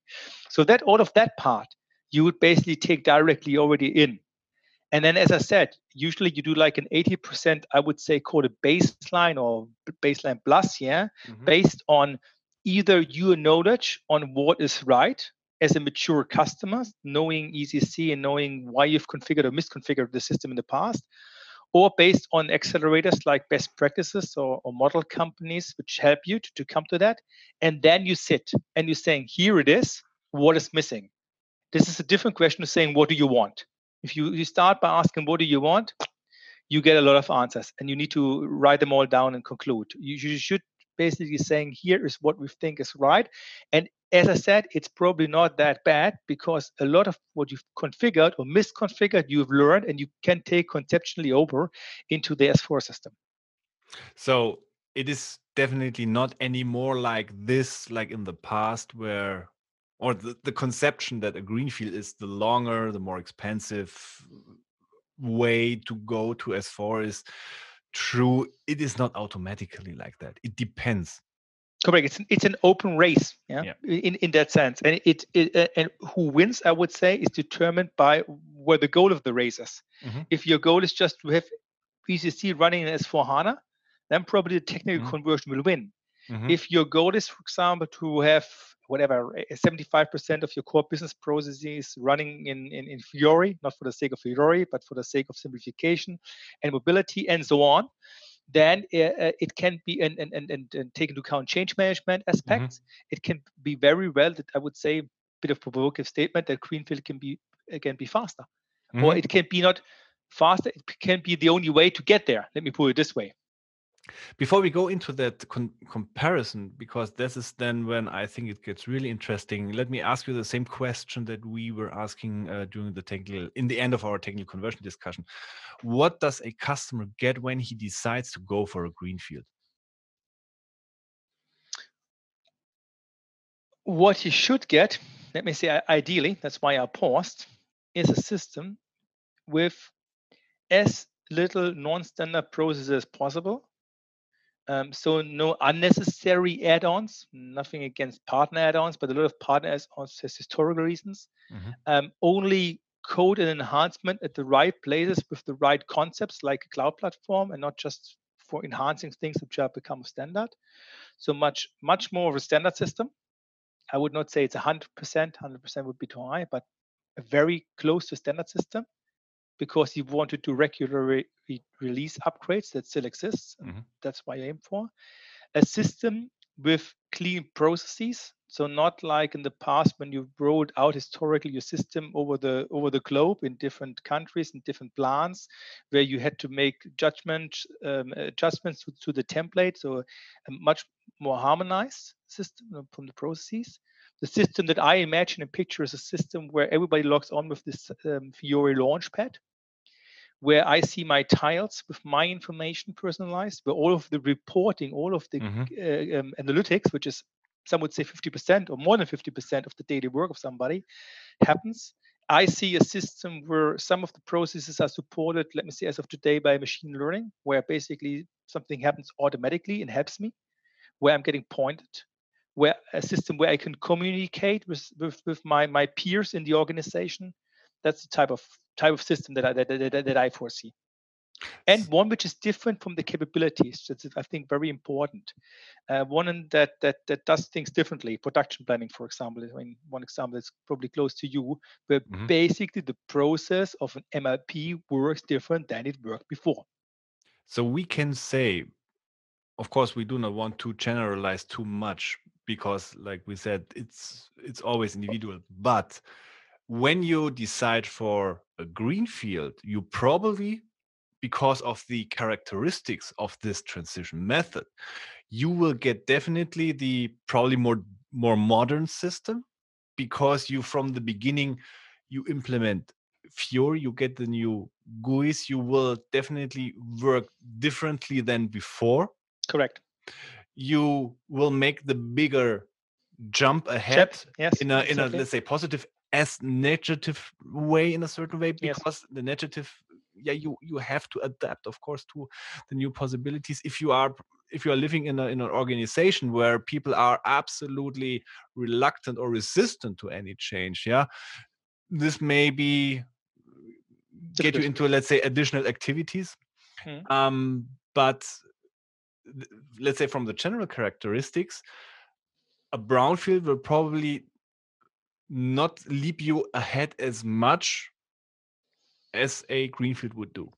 B: So that all of that part you would basically take directly already in and then, as I said, usually you do like an 80%, I would say, called a baseline or baseline plus, yeah, mm-hmm. based on either your knowledge on what is right as a mature customer, knowing ECC and knowing why you've configured or misconfigured the system in the past, or based on accelerators like best practices or, or model companies which help you to, to come to that. And then you sit and you're saying, here it is, what is missing? This is a different question of saying, what do you want? If you, you start by asking, what do you want? You get a lot of answers and you need to write them all down and conclude. You, you should basically saying, here is what we think is right. And as I said, it's probably not that bad because a lot of what you've configured or misconfigured, you've learned and you can take conceptually over into the S4 system.
A: So it is definitely not anymore like this, like in the past, where or the, the conception that a greenfield is the longer, the more expensive way to go to S4 is true. It is not automatically like that. It depends.
B: Correct. It's an, it's an open race, yeah, yeah. In in that sense, and it, it and who wins, I would say, is determined by where the goal of the race is. Mm-hmm. If your goal is just to have ECC running in S4 HANA, then probably the technical mm-hmm. conversion will win. Mm-hmm. If your goal is, for example, to have whatever 75% of your core business processes running in, in, in Fiori, not for the sake of Fiori, but for the sake of simplification and mobility and so on, then uh, it can be and, and, and, and, take into account change management mm-hmm. aspects. Mm-hmm. It can be very well that I would say a bit of provocative statement that Greenfield can be can be faster, mm-hmm. or it can be not faster. It can be the only way to get there. Let me put it this way.
A: Before we go into that comparison, because this is then when I think it gets really interesting, let me ask you the same question that we were asking uh, during the technical, in the end of our technical conversion discussion. What does a customer get when he decides to go for a greenfield?
B: what you should get, let me say ideally, that's why I paused, is a system with as little non-standard processes possible. Um, so no unnecessary add-ons, nothing against partner add-ons, but a lot of partner add-ons has historical reasons. Mm-hmm. Um, only code and enhancement at the right places with the right concepts like a cloud platform and not just for enhancing things which have become standard. So much, much more of a standard system. I would not say it's 100%, 100% would be too high, but a very close to standard system because you want to do regular re- release upgrades that still exists. Mm-hmm. That's why I aim for a system with clean processes. So not like in the past when you rolled out historically your system over the over the globe in different countries and different plans, where you had to make judgment um, adjustments to, to, the template. So a much more harmonized system from the processes. The system that I imagine and picture is a system where everybody logs on with this um, Fiori Launchpad, where I see my tiles with my information personalized, where all of the reporting, all of the mm-hmm. uh, um, analytics, which is some would say 50% or more than 50% of the daily work of somebody, happens. I see a system where some of the processes are supported, let me say, as of today, by machine learning, where basically something happens automatically and helps me, where I'm getting pointed, where a system where I can communicate with, with, with my, my peers in the organization. That's the type of type of system that I, that, that, that I foresee. And one which is different from the capabilities. That's I think very important. Uh, one that that that does things differently. Production planning, for example, I mean, one example that's probably close to you, where mm-hmm. basically the process of an MRP works different than it worked before.
A: So we can say, of course, we do not want to generalize too much because, like we said, it's it's always individual. But when you decide for a green field, you probably, because of the characteristics of this transition method, you will get definitely the probably more more modern system because you from the beginning you implement Fiori, you get the new GUIs, you will definitely work differently than before.
B: Correct.
A: You will make the bigger jump ahead
B: yes,
A: in a in a let's say positive as negative way in a certain way because yes. the negative yeah you you have to adapt of course to the new possibilities if you are if you are living in, a, in an organization where people are absolutely reluctant or resistant to any change yeah this may be get you into let's say additional activities hmm. um, but let's say from the general characteristics a brownfield will probably not leap you ahead as much as a greenfield would do.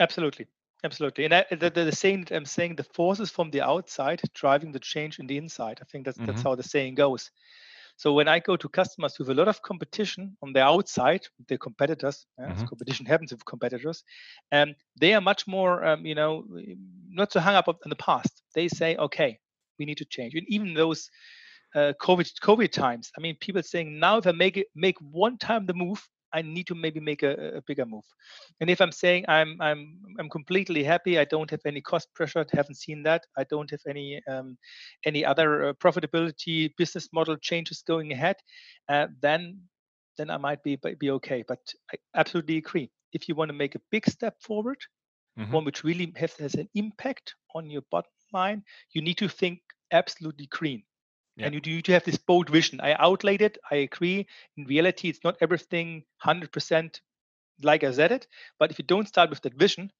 B: Absolutely. Absolutely. And I, the, the, the, saying that I'm saying the forces from the outside driving the change in the inside. I think that's, mm-hmm. that's how the saying goes. So when I go to customers with a lot of competition on the outside, their competitors, mm-hmm. competition happens with competitors, and um, they are much more, um, you know, not so hung up in the past. They say, okay, we need to change. And even those uh, COVID COVID times. I mean, people saying now if I make it make one time the move, I need to maybe make a, a, bigger move. And if I'm saying I'm I'm I'm completely happy, I don't have any cost pressure, haven't seen that. I don't have any um, any other uh, profitability business model changes going ahead. Uh, then then I might be be okay. But I absolutely agree. If you want to make a big step forward, mm-hmm. one which really has, has an impact on your bottom line, you need to think absolutely green yeah. and you do to have this bold vision. I outlaid it. I agree. In reality, it's not everything 100% like I said it. But if you don't start with that vision,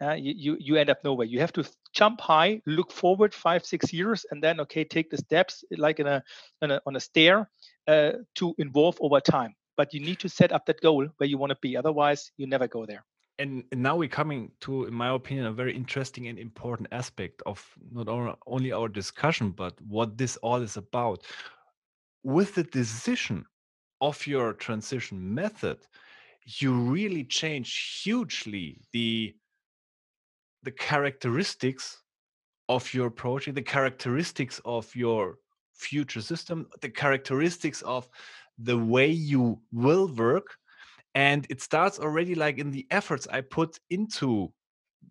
B: uh, you, you you end up nowhere. You have to jump high, look forward five six years, and then okay, take the steps like in a, in a on a stair uh, to involve over time. But you need to set up that goal where you want to be. Otherwise, you never go there
A: and, now we're coming to, in my opinion, a very interesting and important aspect of not only our discussion, but what this all is about. With the decision of your transition method, you really change hugely the the characteristics of your project, the characteristics of your future system, the characteristics of the way you will work and it starts already like in the efforts i put into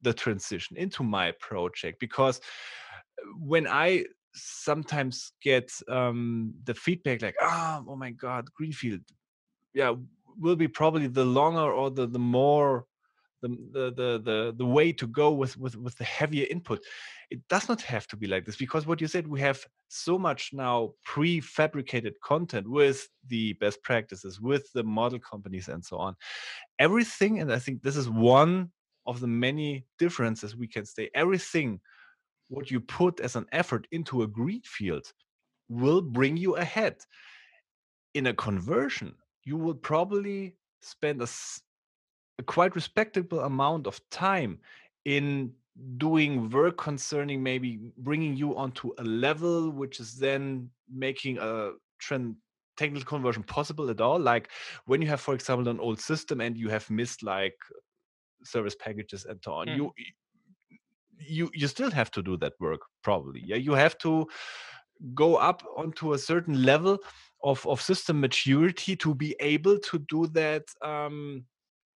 A: the transition into my project because uh, when i sometimes get um, the feedback like, ah, oh my God, Greenfield, yeah, will be probably the longer or the the more the the the the, way to go with with with the heavier input. It does not have to be like this because what you said we have so much now prefabricated content with the best practices with the model companies and so on. Everything and i think this is one of the many differences we can say everything what you put as an effort into a green field will bring you ahead. In a conversion you will probably spend a, a quite respectable amount of time in doing work concerning maybe bringing you onto a level which is then making a trend technical conversion possible at all like when you have for example an old system and you have missed like service packages and so on mm. you you you still have to do that work probably yeah you have to go up onto a certain level of, of system maturity to be able to do that um,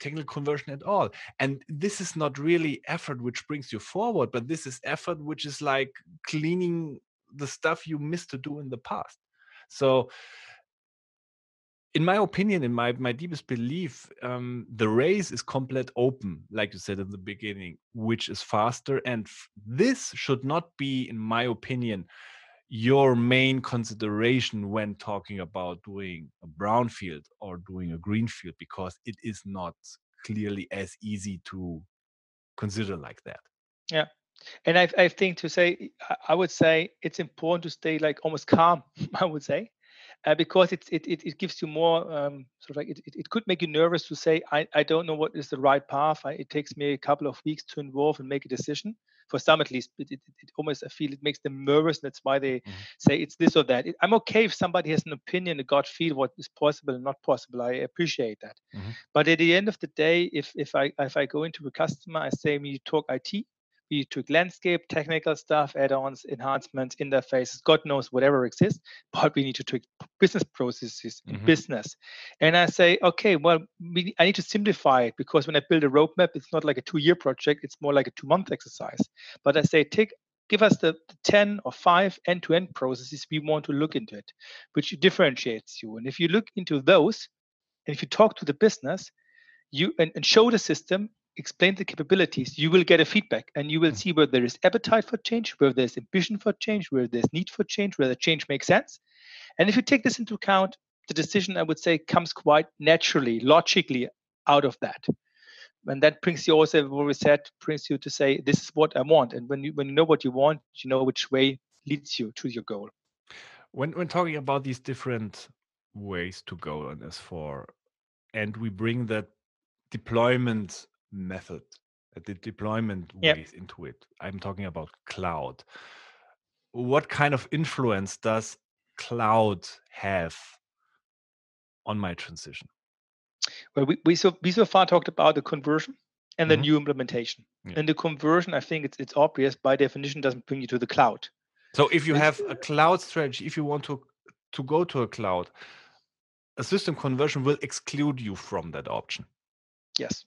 A: technical conversion at all. And this is not really effort which brings you forward, but this is effort which is like cleaning the stuff you missed to do in the past. So, in my opinion, in my my deepest belief, um, the race is complete open, like you said in the beginning, which is faster. And f- this should not be, in my opinion, your main consideration when talking about doing a brownfield or doing a greenfield because it is not clearly as easy to consider like that?
B: Yeah. And I, I think to say i would say it's important to stay like almost calm i would say uh, because it, it, it gives you more um, sort of like it, it, could make you nervous to say I, I don't know what is the right path. I, it takes me a couple of weeks to involve and make a decision for some at least it, it, it almost i feel it makes them nervous and that's why they mm-hmm. say it's this or that it, i'm okay if somebody has an opinion a gut feel what is possible and not possible i appreciate that mm-hmm. but at the end of the day if if i if i go into a customer i say me talk it we took landscape, technical stuff, add-ons, enhancements, interfaces, God knows whatever exists, but we need to tweak business processes in mm-hmm. business. And I say, okay, well, we, I need to simplify it because when I build a roadmap, it's not like a two-year project; it's more like a two-month exercise. But I say, take give us the, the 10 or 5 end-to-end processes we want to look into it which differentiates you and if you look into those and if you talk to the business you and, and show the system explain the capabilities, you will get a feedback and you will mm. see where there is appetite for change, where there's ambition for change, where there's need for change, where the change makes sense. And if you take this into account, the decision, I would say, comes quite naturally, logically out of that. And that brings you also, what we said, brings you to say, this is what I want. And when you when you know what you want, you know which way leads you to your goal.
A: When when talking about these different ways to go on S4, and we bring that deployment method, uh, the deployment yep. ways into it. I'm talking about cloud. What kind of influence does cloud have on my transition?
B: Well, we, we so we so far talked about the conversion and the mm-hmm. new implementation. Yeah. And the conversion, I think it's it's obvious by definition doesn't bring you to the cloud.
A: So if you have a cloud strategy, if you want to to go to a cloud, a system conversion will exclude you from that option.
B: Yes.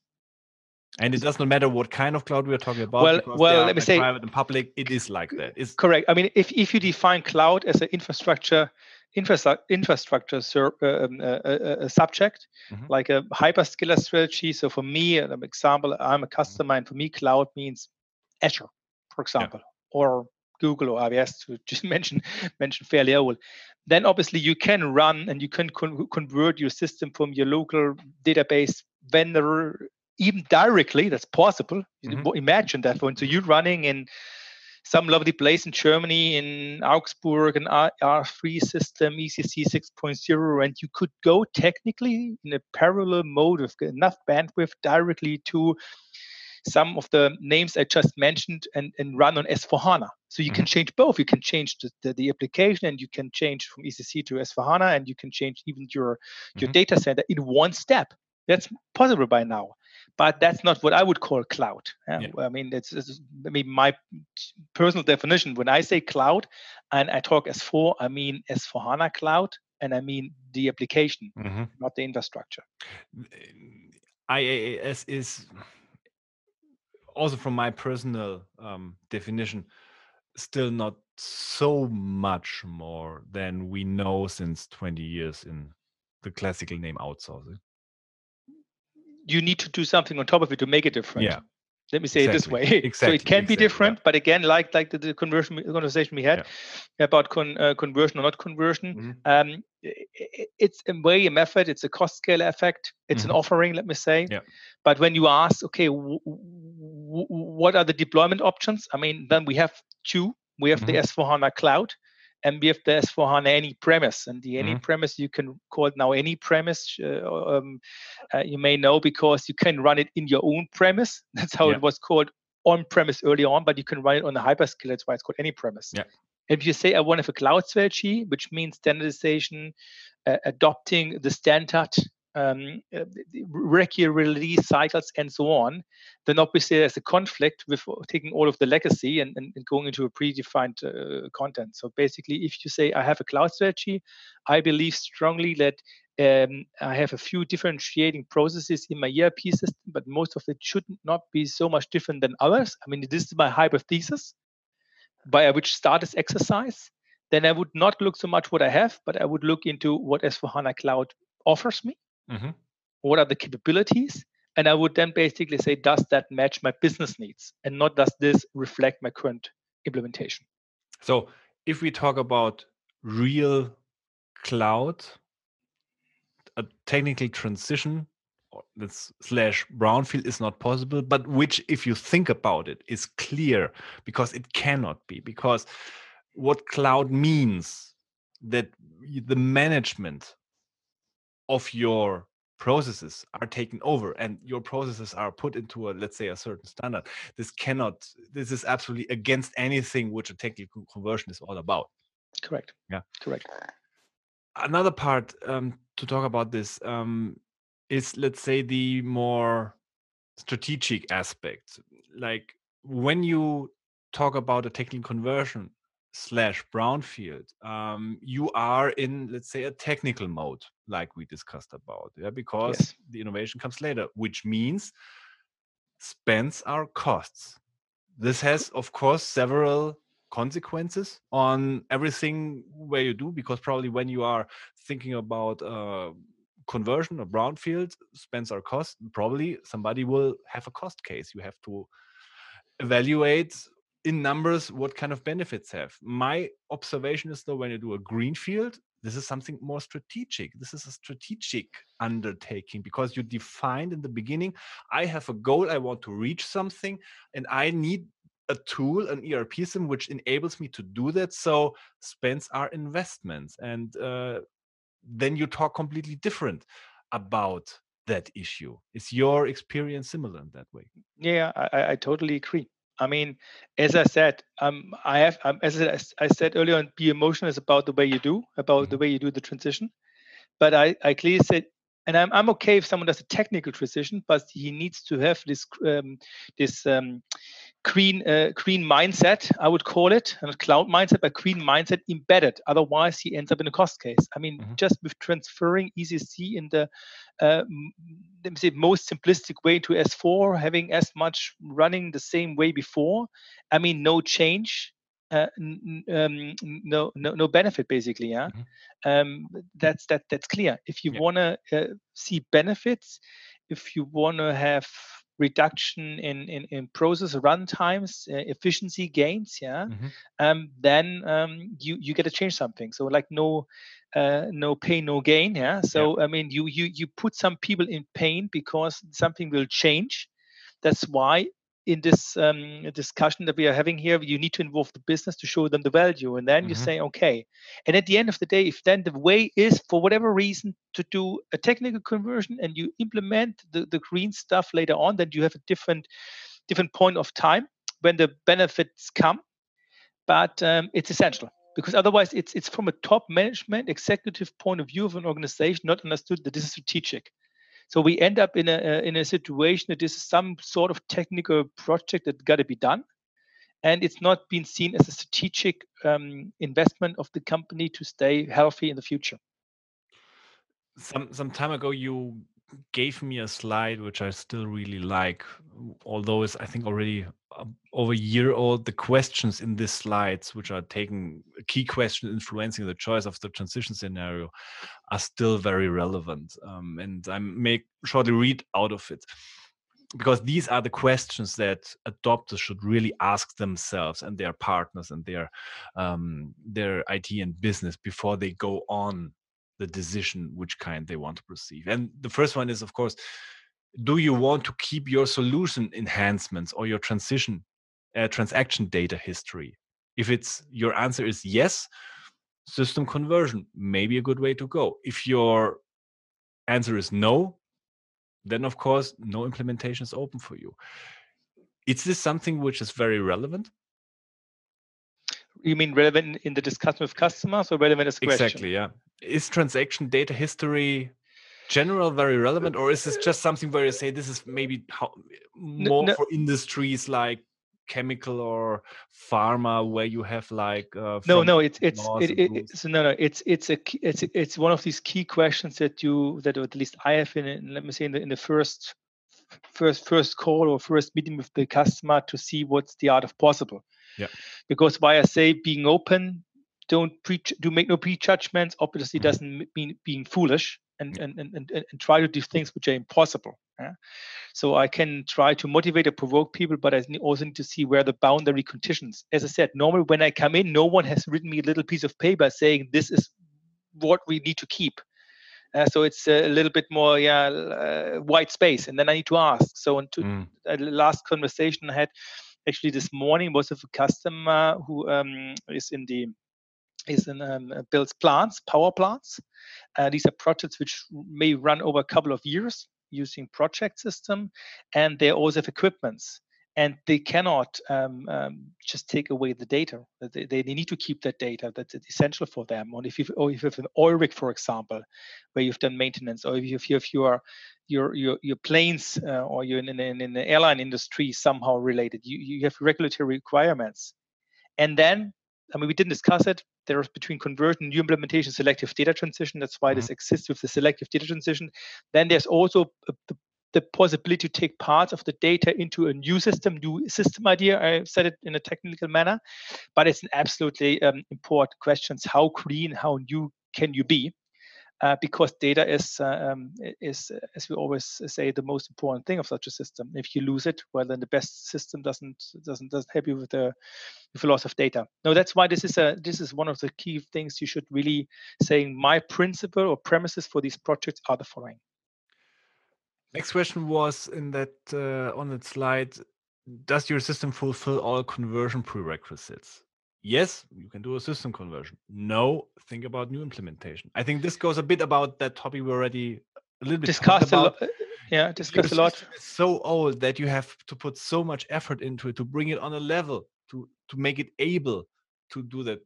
A: And it does not matter what kind of cloud we are talking about.
B: Well, well, let me say
A: private and public. It is like that. It's
B: correct. I mean, if, if you define cloud as an infrastructure infrastructure infrastructure uh, um, uh, a subject, mm-hmm. like a hyperscaler strategy. So for me, an example, I'm a customer, and for me, cloud means Azure, for example, yeah. or Google or AWS to just mention mention fairly old. Then obviously you can run and you can con- convert your system from your local database vendor even directly, that's possible. Mm-hmm. Imagine that one. So you're running in some lovely place in Germany, in Augsburg, an R3 system, ECC 6.0, and you could go technically in a parallel mode with enough bandwidth directly to some of the names I just mentioned and, and run on S4HANA. So you mm-hmm. can change both. You can change the, the, the, application and you can change from ECC to S4HANA and you can change even your, your mm-hmm. data center in one step. That's possible by now but that's not what I would call cloud. Yeah. I mean, it's, it's maybe my personal definition. When I say cloud, and I talk S4, I mean S4 HANA cloud, and I mean the application, mm-hmm. not the infrastructure.
A: IaaS is also from my personal um, definition still not so much more than we know since 20 years in the classical name outsourcing.
B: You need to do something on top of it to make it different.
A: Yeah.
B: Let me say exactly. it this way. Exactly. so it can exactly. be different, yeah. but again, like like the, the conversion conversation we had yeah. about con, uh, conversion or not conversion, mm-hmm. um, it, it's a way, a method. It's a cost scale effect. It's mm-hmm. an offering, let me say.
A: Yeah.
B: But when you ask, okay, w- w- what are the deployment options? I mean, then we have two. We have mm-hmm. the S4 HANA Cloud, and we have the S4 HANA any premise. And the any mm-hmm. premise you can call it now any premise. Uh, um, uh, you may know because you can run it in your own premise. That's how yeah. it was called on premise early on, but you can run it on the hyperscale. That's why it's called any premise.
A: Yeah.
B: If you say I want to have a cloud strategy, which means standardization, uh, adopting the standard um, uh, release cycles and so on, then obviously there's a conflict with taking all of the legacy and, and, and going into a predefined uh, content. So basically, if you say I have a cloud strategy, I believe strongly that um, I have a few differentiating processes in my ERP system, but most of it should not be so much different than others. I mean, this is my hypothesis by which start this exercise. Then I would not look so much what I have, but I would look into what S4HANA Cloud offers me
A: Mm-hmm.
B: What are the capabilities? And I would then basically say, does that match my business needs? And not does this reflect my current implementation?
A: So if we talk about real cloud, a technical transition this slash brownfield is not possible, but which, if you think about it, is clear because it cannot be. Because what cloud means that the management of your processes are taken over and your processes are put into a let's say a certain standard. This cannot this is absolutely against anything which a technical conversion is all about.
B: Correct.
A: Yeah.
B: Correct.
A: Another part um, to talk about this um, is let's say the more strategic aspect like when you talk about a technical conversion slash brownfield um, you are in let's say a technical mode like we discussed about yeah because yes. the innovation comes later which means spends our costs. This has of course several consequences on everything where you do because probably when you are thinking about uh, conversion or brownfield spends our cost probably somebody will have a cost case. You have to evaluate in numbers what kind of benefits have. My observation is though when you do a greenfield, this is something more strategic. This is a strategic undertaking because you defined in the beginning, I have a goal, I want to reach something, and I need a tool, an ERP system, which enables me to do that. So spends are investments. And uh, then you talk completely different about that issue. Is your experience similar in that way?
B: Yeah, I, I totally agree. I mean, as I said, um, I have, um, as I said earlier on, be emotional is about the way you do, about mm-hmm. the way you do the transition. But I, I clearly said, and I'm, I'm okay if someone does a technical transition, but he needs to have this um, this um, green uh, green mindset, I would call it, and cloud mindset, but green mindset embedded. Otherwise, he ends up in a cost case. I mean, mm-hmm. just with transferring ECC in the uh, let me say most simplistic way to S4, having as much running the same way before. I mean, no change. Uh, um, no, no, no benefit basically. Yeah, mm-hmm. um, that's that. That's clear. If you yeah. want to uh, see benefits, if you want to have reduction in, in, in process run times, uh, efficiency gains, yeah, mm-hmm. um, then um, you you get to change something. So like no uh, no pain, no gain, yeah. So yeah. I mean, you you you put some people in pain because something will change. That's why in this um, discussion that we are having here, you need to involve the business to show them the value. And then mm-hmm. you say, okay. And at the end of the day, if then the way is for whatever reason to do a technical conversion and you implement the, the green stuff later on, then you have a different different point of time when the benefits come. But um, it's essential because otherwise it's it's from a top management executive point of view of an organization not understood that this is strategic so we end up in a in a situation that this is some sort of technical project that got to be done, and it's not been seen as a strategic um, investment of the company to stay healthy in the future.
A: Some some time ago, you gave me a slide which I still really like, although it's I think already over a year old. The questions in these slides, which are taking key questions influencing the choice of the transition scenario, are still very relevant. Um, and I make shortly read out of it because these are the questions that adopters should really ask themselves and their partners and their um, their IT and business before they go on the decision which kind they want to perceive. And the first one is, of course, do you want to keep your solution enhancements or your transition uh, transaction data history? If it's your answer is yes, system conversion may be a good way to go. If your answer is no, then of course no implementation is open for you. Is this something which is very relevant?
B: You mean relevant in the discussion with customers or relevant as
A: question? Exactly, yeah. Is transaction data history general very relevant or is this just something where you say this is maybe how, more no, no. for industries like chemical or pharma where you have like
B: uh, no no it's it's it, it, it's no no it's it's a it's it's one of these key questions that you that at least i have in let me say in the in the first first first call or first meeting with the customer to see what's the art of possible
A: yeah
B: because why i say being open don't pre do make no prejudgments obviously mm-hmm. doesn't mean being foolish and, and, and, and, and try to do things which are impossible. Yeah? So I can try to motivate or provoke people, but I also need to see where the boundary conditions. As I said, normally when I come in, no one has written me a little piece of paper saying this is what we need to keep. Uh, so it's a little bit more, yeah, uh, white space, and then I need to ask. So, to, mm. uh, the last conversation I had actually this morning was with a customer who um, is in the is in, um, builds plants, power plants. Uh, these are projects which may run over a couple of years using project system, and they also have equipments. And they cannot um, um, just take away the data. They, they, need to keep that data. That's essential for them. Or if you or if you have an oil rig, for example, where you've done maintenance, or if you, if you have your your your, your planes uh, or you're in, in, in the airline industry somehow related, you, you have regulatory requirements. And then I mean, we didn't discuss it. There's between conversion, new implementation, selective data transition. That's why mm-hmm. this exists with the selective data transition. Then there's also the, the possibility to take parts of the data into a new system, new system idea. I said it in a technical manner, but it's an absolutely um, important question. How clean, how new can you be? uh, because data is uh, um, is as we always say the most important thing of such a system. If you lose it, well, then the best system doesn't doesn't doesn't help you with the with the loss of data. No, that's why this is a this is one of the key things you should really saying. My principle or premises for these projects are the following.
A: Next question was in that uh, on that slide. Does your system fulfill all conversion prerequisites? yes, you can do a system conversion. No, think about new implementation. I think this goes a bit about that topic we already a little bit
B: discussed a lot. Yeah, discussed a lot.
A: It's so old that you have to put so much effort into it to bring it on a level to to make it able to do that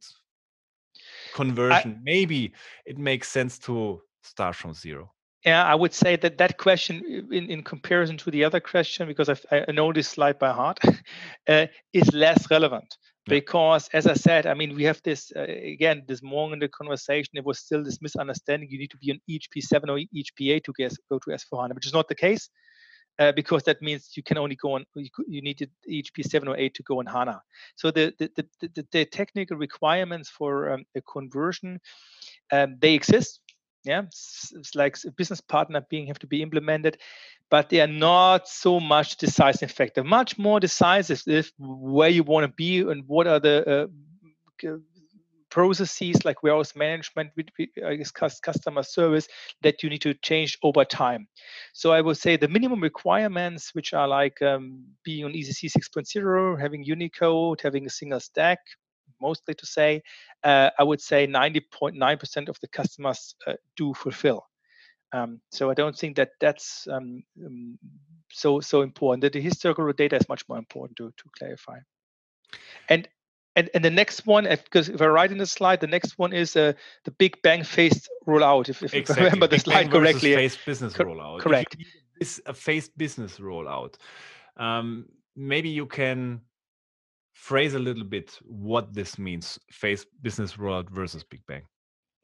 A: conversion. I, Maybe it makes sense to start from zero.
B: Yeah, I would say that that question, in, in comparison to the other question, because I've, i know this slide by heart, uh, is less relevant. Because as i said i mean we have this uh, again this morning in the conversation it was still this misunderstanding you need to be an HP7 or ehp to get, go to s4hana which is not the case uh, because that means you can only go on you, you need ehp 7 or 8 to go on hana. So the the, the, the, the technical requirements for um, a conversion um, they exist yeah it's, it's, like a business partner being have to be implemented but they are not so much decisive factor. Much more decisive is where you want to be and what are the uh, processes like warehouse management I guess customer service that you need to change over time. So i would say the minimum requirements which are like um, being on ecc 6.0 having unicode having a single stack mostly to say, uh, I would say 90.9% of the customers uh, do fulfill. Um, so I don't think that that's um, um, so so important. That the historical data is much more important to to clarify. And and, and the next one, because if I write in the slide, the next one is uh, the Big Bang phased rollout. If, if exactly. I remember the Big slide Bang correctly,
A: phased business Co- rollout.
B: Correct.
A: Is a phased business rollout. Um, maybe you can phrase a little bit what this means phase business rollout versus big bang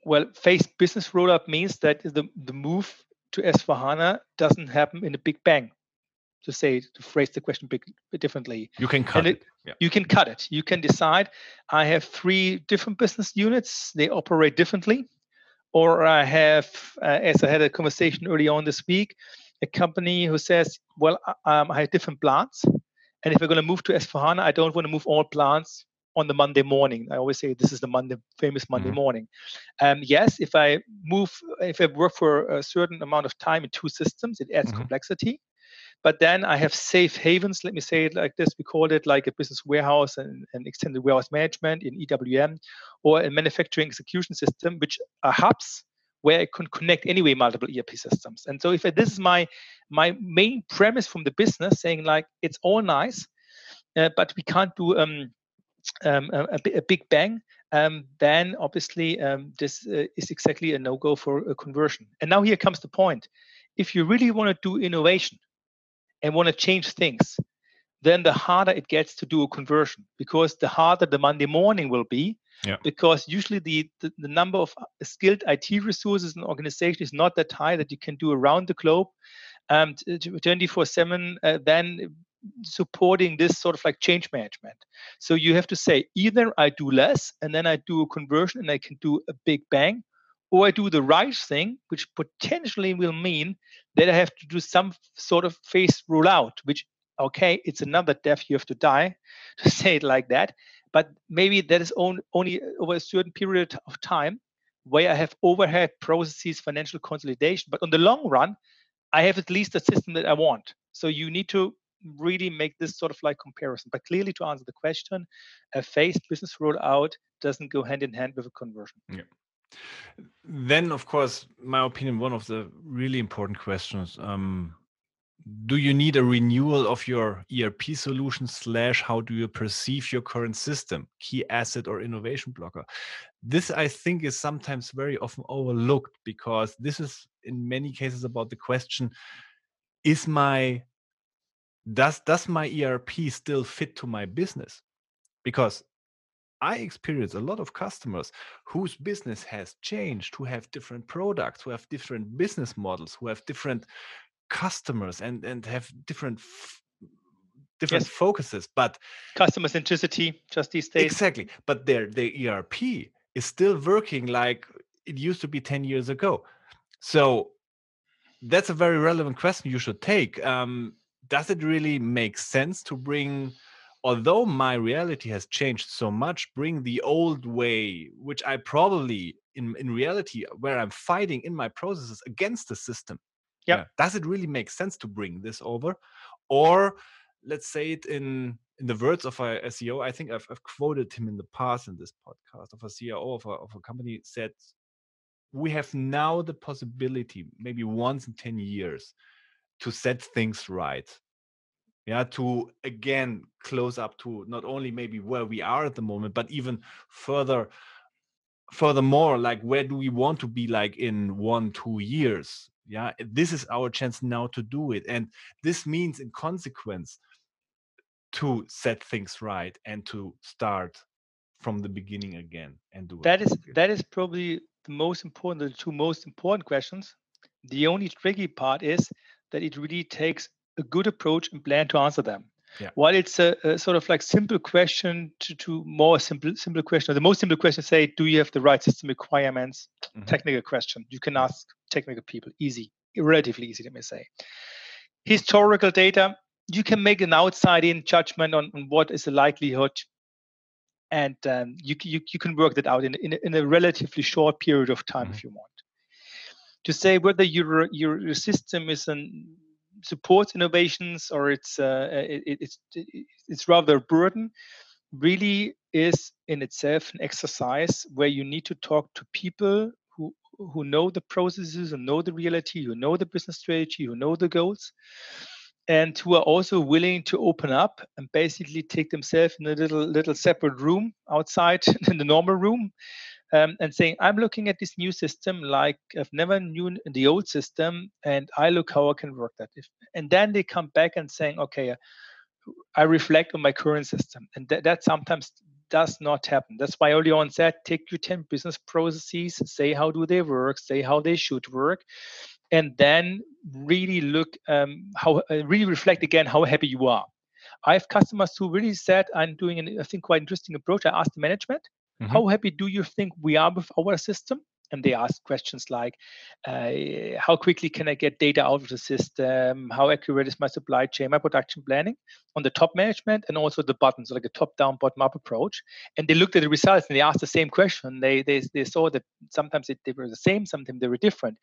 B: well phase business rollout means that the, the move to S4HANA doesn't happen in a big bang. To say, to phrase the question bit differently.
A: You can cut it. it.
B: Yeah. You can cut it. You can decide, I have three different business units, they operate differently. Or I have, uh, as I had a conversation early on this week, a company who says, well, um, I have different plants. And if we're going to move to S4HANA, I don't want to move all plants on the Monday morning. I always say this is the Monday, famous Monday mm-hmm. morning. Um, yes, if I move, if I work for a certain amount of time in two systems, it adds mm-hmm. complexity. But then I have safe havens, let me say it like this. We call it like a business warehouse and, and extended warehouse management in EWM or a manufacturing execution system, which are hubs where I can connect anyway multiple ERP systems. And so if I, this is my my main premise from the business, saying like it's all nice, uh, but we can't do um, um, a, a, big bang, um, then obviously um, this uh, is exactly a no-go for a conversion. And now here comes the point: if you really want to do innovation and want to change things, then the harder it gets to do a conversion because the harder the Monday morning will be. Yeah. Because usually the, the, the number of uh, skilled IT resources in an organization is not that high that you can do around the globe um, 24 7 uh, then supporting this sort of like change management. So you have to say either I do less and then I do a conversion and I can do a big bang, or I do the right thing, which potentially will mean that I have to do some sort of phase rollout, which okay, it's another death you have to die, to say it like that. But maybe that is on, only over a certain period of time where I have overhead processes, financial consolidation. But on the long run, I have at least a system that I want. So you need to really make this sort of like comparison. But clearly, to answer the question, a phased business rollout doesn't go hand in hand with a conversion.
A: Yeah. Then, of course, my opinion, one of the really important questions. Um, do you need a renewal of your ERP solution slash how do you perceive your current system, key asset or innovation blocker? This I think is sometimes very often overlooked because this is in many cases about the question, is my does does my erp still fit to my business because i experience a lot of customers whose business has changed who have different products who have different business models who have different customers and and have different different yes. focuses but
B: customer centricity just these days.
A: Exactly but their their erp is still working like it used to be 10 years ago. So that's a very relevant question you should take um, does it really make sense to bring although my reality has changed so much bring the old way which i probably in in reality where i'm fighting in my processes against the system
B: yep. yeah
A: does it really make sense to bring this over? Or let's say it in in the words of a SEO, I think I've, I've quoted him in the past in this podcast of a CIO of a, of a company said, we have now the possibility, maybe once in 10 years, to set things right. Yeah to again close up to not only maybe where we are at the moment but even further furthermore like where do we want to be like in one two years yeah this is our chance now to do it and this means in consequence to set things right and to start from the beginning again and do
B: that
A: is
B: again. that is probably the most important the two most important questions the only tricky part is that it really takes a good approach and plan to answer them. Yeah. While it's a, a, sort of like simple question to, to more simple simple question, the most simple question say, do you have the right system requirements? Mm-hmm. Technical question. You can ask technical people. Easy, relatively easy, let me say. Historical data, you can make an outside-in judgment on, on what is the likelihood, and um, you, you you can work that out in in a, in a relatively short period of time mm-hmm. if you want to say whether your your, your system is an supports innovations or it's uh, it, it's it's rather a burden really is in itself an exercise where you need to talk to people who know the processes and know the reality who know the business strategy who know the goals and who are also willing to open up and basically take themselves in a little little separate room outside in the normal room um, and saying, I'm looking at this new system like I've never knew the old system, and I look how I can work that. If, and then they come back and saying, okay, I reflect on my current system, and that, that sometimes does not happen. That's why early on said, take your 10 business processes, say how do they work, say how they should work, and then really look um, how uh, really reflect again how happy you are. I have customers who really said, I'm doing an, I think, quite interesting approach. I asked the management, mm-hmm. how happy do you think we are with our system? And they ask questions like uh, how quickly can i get data out of the system? How accurate is my supply chain my production planning? On the top management and also the buttons so like a top down bottom up approach. And they looked at the results and they asked the same question. They they, they saw that sometimes they, they were the same sometimes they were different.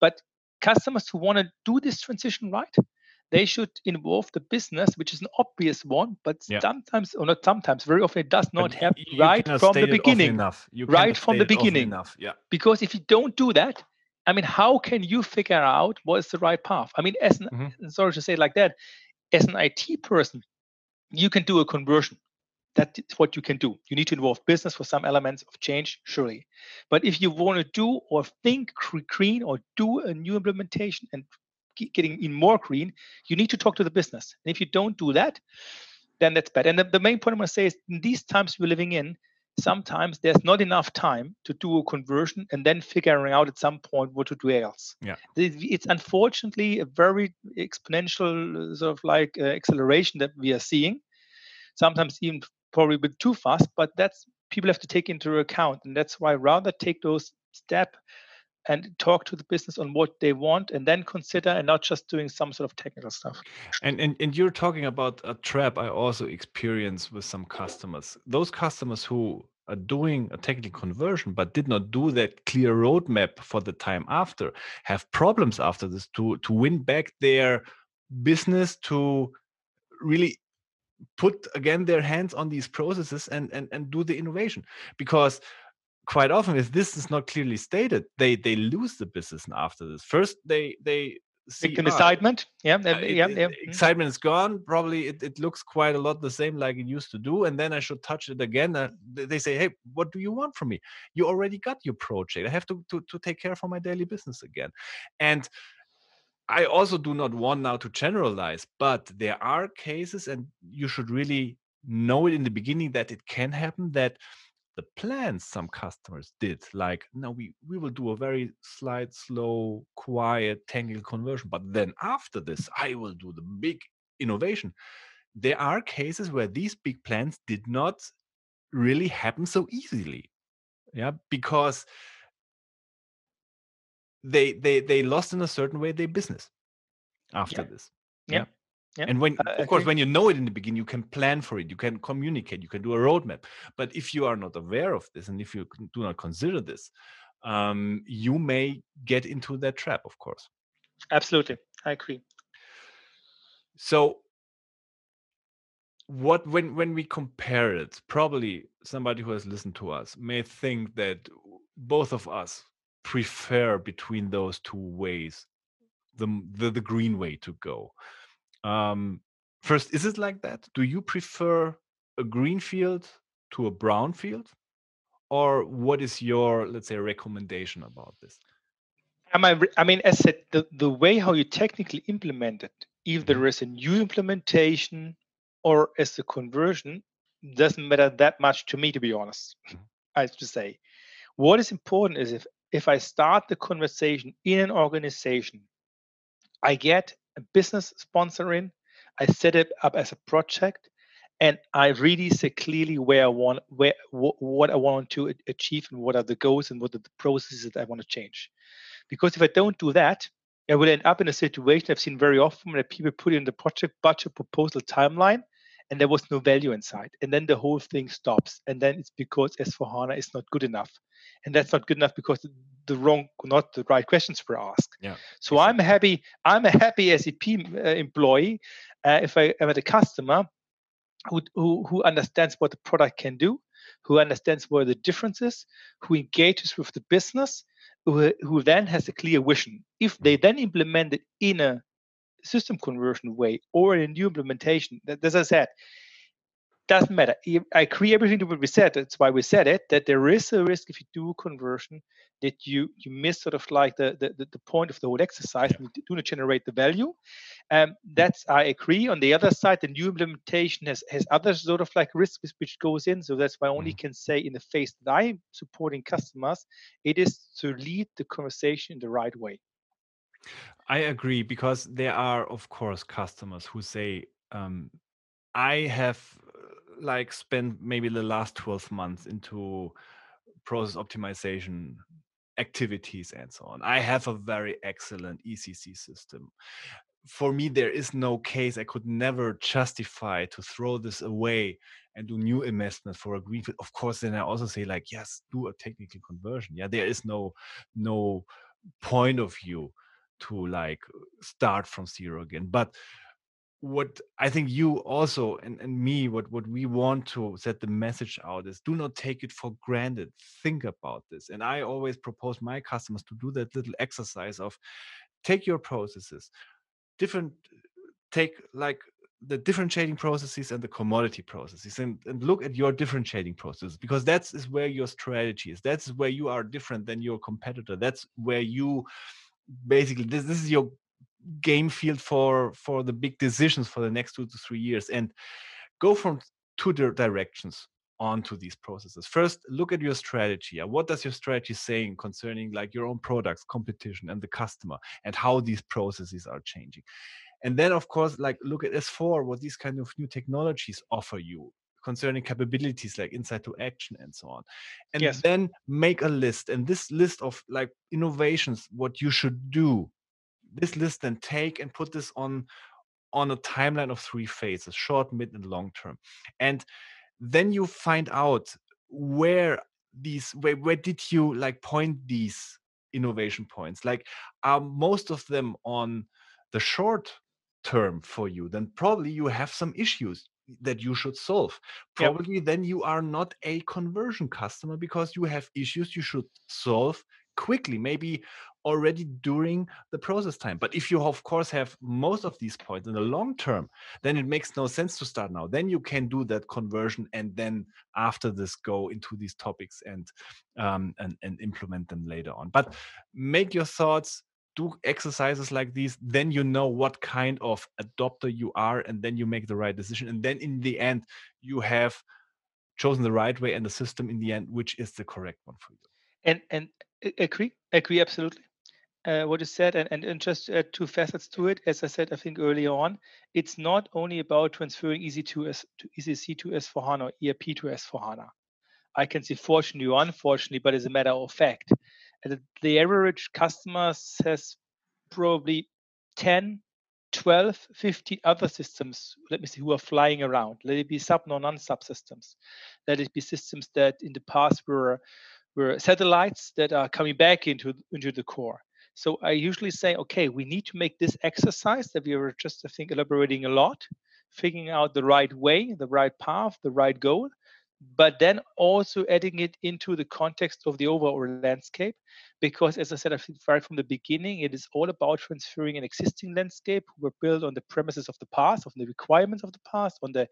B: But customers who want to do this transition right they should involve the business, which is an obvious one, but yeah. sometimes, or not sometimes, very often it does not happen right from the beginning. Enough. right from the beginning. Enough. Yeah. Because if you don't do that, I mean, how can you figure out what is the right path? I mean, as an, mm-hmm. sorry to say it like that, as an IT person, you can do a conversion. That's what you can do. You need to involve business for some elements of change, surely. But if you want to do or think green or do a new implementation and getting even more green, you need to talk to the business. And if you don't do that, then that's bad. And the, the main point I'm going to say is in these times we're living in, sometimes there's not enough time to do a conversion and then figuring out at some point what to do else.
A: Yeah.
B: It's unfortunately a very exponential sort of like uh, acceleration that we are seeing. Sometimes even probably a bit too fast, but that's people have to take into account. And that's why rather take those step and talk to the business on what they want and then consider and not just doing some sort of technical stuff.
A: And and, and you're talking about a trap i also experience with some customers. Those customers who are doing a technical conversion but did not do that clear roadmap for the time after have problems after this to to win back their business to really put again their hands on these processes and and, and do the innovation. Because quite often if this is not clearly stated. They they lose the business after this. First they they
B: see an excitement. Yeah uh, yeah,
A: yeah. Mm. excitement is gone. Probably it, it looks quite a lot the same like it used to do and then i should touch it again uh, they say hey what do you want from me? You already got your project. I have to, to to take care for my daily business again. And i also do not want now to generalize but there are cases and you should really know it in the beginning that it can happen that the plans some customers did like no we we will do a very slight slow quiet technical conversion but then after this i will do the big innovation there are cases where these big plans did not really happen so easily yeah because they they they lost in a certain way their business after
B: yeah.
A: this
B: yeah.
A: Yeah. And when, uh, of course, when you know it in the beginning, you can plan for it, you can communicate, you can do a roadmap. But if you are not aware of this and if you do not consider this, um, you may get into that trap, of course.
B: Absolutely. I agree.
A: So, what when when we compare it, probably somebody who has listened to us may think that both of us prefer between those two ways the the, the green way to go um, first, is it like that? Do you prefer a green field to a brown field? Or what is your, let's say, recommendation about this?
B: I, I mean, as said, the, the way how you technically implement it, if there mm-hmm. a new implementation or as a conversion, doesn't matter that much to me, to be honest. Mm-hmm. I have to say, what is important is if if I start the conversation in an organization, I get business sponsoring. I set it up as a project, and I really say clearly where I want, where what I want to achieve, and what are the goals, and what are the processes that I want to change. Because if I don't do that, I will end up in a situation I've seen very often that people put in the project budget proposal timeline, and there was no value inside, and then the whole thing stops, and then it's because S4HANA is not good enough, and that's not good enough because the wrong, not the right questions were asked.
A: Yeah.
B: So I'm happy. I'm a happy SAP uh, employee uh, if I am at a customer who, who who understands what the product can do, who understands where the difference is, who engages with the business, who, who then has a clear vision. If they then implement it in a system conversion way or in a new implementation, that, as I said, doesn't matter. I agree everything that we said. That's why we said it. That there is a risk if you do conversion that you you miss sort of like the the, the point of the whole exercise yeah. and you do not generate the value. Um, that's I agree. On the other side, the new implementation has has other sort of like risks which goes in. So that's why I only mm. can say in the phase that I'm supporting customers, it is to lead the conversation in the right way.
A: I agree because there are, of course, customers who say, um, I have uh, like spent maybe the last 12 months into process optimization activities and so on. I have a very excellent ECC system. For me, there is no case I could never justify to throw this away and do new investment for a greenfield. Of course, then I also say like, yes, do a technical conversion. Yeah, there is no no point of view to like start from zero again. But what I think you also and, and me, what, what we want to set the message out is do not take it for granted. Think about this. And I always propose my customers to do that little exercise of take your processes, different take like the differentiating processes and the commodity processes and, and look at your differentiating processes because that's is where your strategy is that's where you are different than your competitor that's where you basically this, this is your game field for for the big decisions for the next two to three years and go from two directions onto these processes. First look at your strategy. Uh, what does your strategy saying concerning like your own products competition and the customer and how these processes are changing? And then of course like look at s4 what these kind of new technologies offer you concerning capabilities like insight to action and so on and yes. then make a list and this list of like innovations what you should do this list then take and put this on on a timeline of three phases short mid and long term and then you find out where these where, where did you like point these innovation points like are most of them on the short term for you then probably you have some issues that you should solve. Probably yep. then you are not a conversion customer because you have issues you should solve quickly maybe already during the process time. But if you of course have most of these points in the long term then it makes no sense to start now. Then you can do that conversion and then after this go into these topics and um, and, and implement them later on. But make your thoughts do exercises like these then you know what kind of adopter you are and then you make the right decision and then in the end you have chosen the right way and the system in the end which is the correct one for you
B: and and agree agree absolutely uh, what you said, and, and, and just uh, two facets to it. As I said, I think earlier on, it's not only about transferring EC2 to ECC to S4HANA or ERP to S4HANA. I can see fortunately or unfortunately, but as a matter of fact, the average customer has probably 10, 12, 15 other systems, let me see, who are flying around. Let it be SAP or non-SAP systems. Let it be systems that in the past were were satellites that are coming back into into the core. So I usually say, okay, we need to make this exercise that we were just, I think, elaborating a lot, figuring out the right way, the right path, the right goal, but then also adding it into the context of the overall landscape. Because as I said, I think right from the beginning, it is all about transferring an existing landscape were built on the premises of the past, on the requirements of the past, on the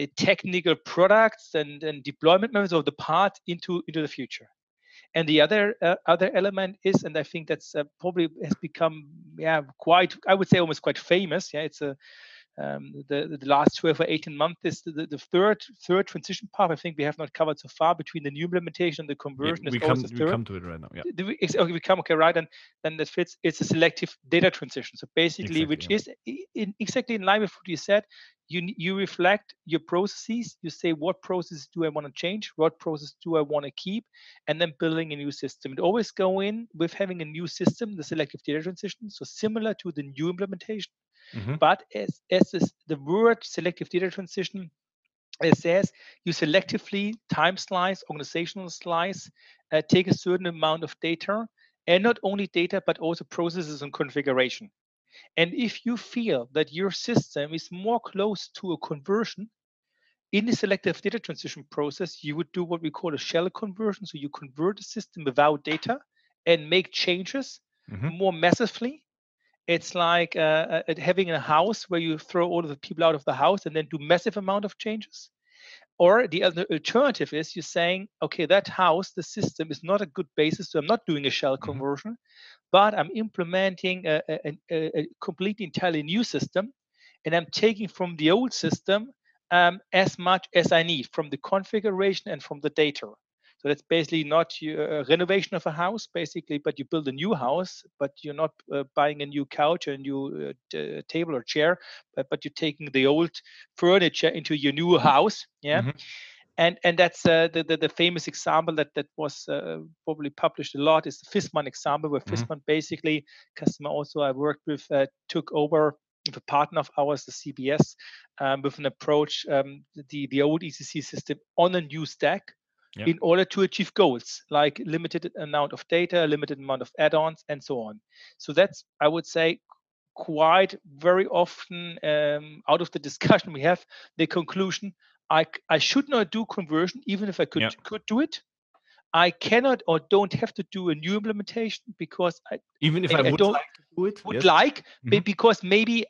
B: uh, technical products and, and deployment methods of the past into, into the future. And the other uh, other element is, and I think that's uh, probably has become yeah quite I would say almost quite famous. Yeah, it's a um, the, the last 12 or 18 months is the, the, third third transition path I think we have not covered so far between the new implementation and the conversion.
A: Yeah, we, come, we come to it right now. Yeah.
B: We, okay, we come okay right, and then that fits. It's a selective data transition. So basically, exactly, which yeah. is in, exactly in line with what you said. You you reflect your processes. You say what processes do I want to change, what process do I want to keep, and then building a new system. It always go in with having a new system, the selective data transition. So similar to the new implementation Mm-hmm. But as, as this, the word selective data transition it says you selectively time slice, organizational slice, uh, take a certain amount of data, and not only data, but also processes and configuration. And if you feel that your system is more close to a conversion, in the selective data transition process, you would do what we call a shell conversion. So you convert the system without data and make changes mm-hmm. more massively it's like uh, uh having a house where you throw all of the people out of the house and then do massive amount of changes. Or the other alternative is you're saying, okay, that house, the system is not a good basis, so I'm not doing a shell mm-hmm. conversion, but I'm implementing a, a, a, a, completely entirely new system, and I'm taking from the old system um, as much as I need from the configuration and from the data. So that's basically not a renovation of a house, basically, but you build a new house, but you're not uh, buying a new couch, or a new uh, uh, table or chair, but, but you're taking the old furniture into your new house. Yeah. Mm-hmm and and that's uh, the, the, the famous example that that was uh, probably published a lot is the Viessmann example, where mm-hmm. Viessmann basically customer also I worked with uh, took over with a partner of ours, the CBS, um, with an approach um, the the old ECC system on a new stack. Yep. In order to achieve goals like limited amount of data, limited amount of add-ons, and so on. So that's, I would say, quite very often um, out of the discussion we have the conclusion I, I should not do conversion even if I could yep. could do it. I cannot or don't have to do a new implementation because I
A: even if I, I would like to do it
B: would yes. like mm-hmm. because maybe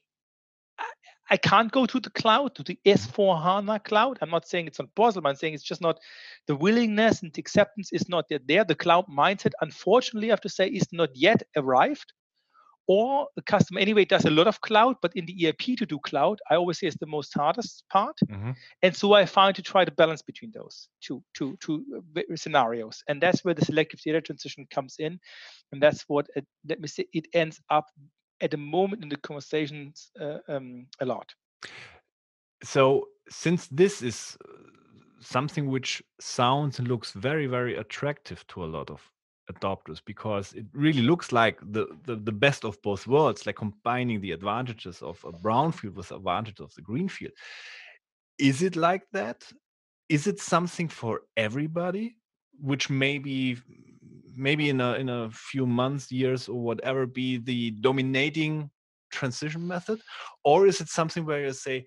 B: I, can't go to the cloud to the S4 HANA cloud. I'm not saying it's not possible. I'm saying it's just not the willingness and the acceptance is not yet there. The cloud mindset, unfortunately, I have to say, is not yet arrived or the customer anyway does a lot of cloud but in the erp to do cloud i always say is the most hardest part mm-hmm. and so i find to try to balance between those two two two uh, scenarios and that's where the selective data transition comes in and that's what it, let me say it ends up at the moment in the conversations uh, um, a lot
A: so since this is uh, something which sounds and looks very very attractive to a lot of adopters because it really looks like the, the, the best of both worlds, like combining the advantages of a brownfield with the advantage of the greenfield. Is it like that? Is it something for everybody? Which maybe maybe in a in a few months, years, or whatever be the dominating transition method? Or is it something where you say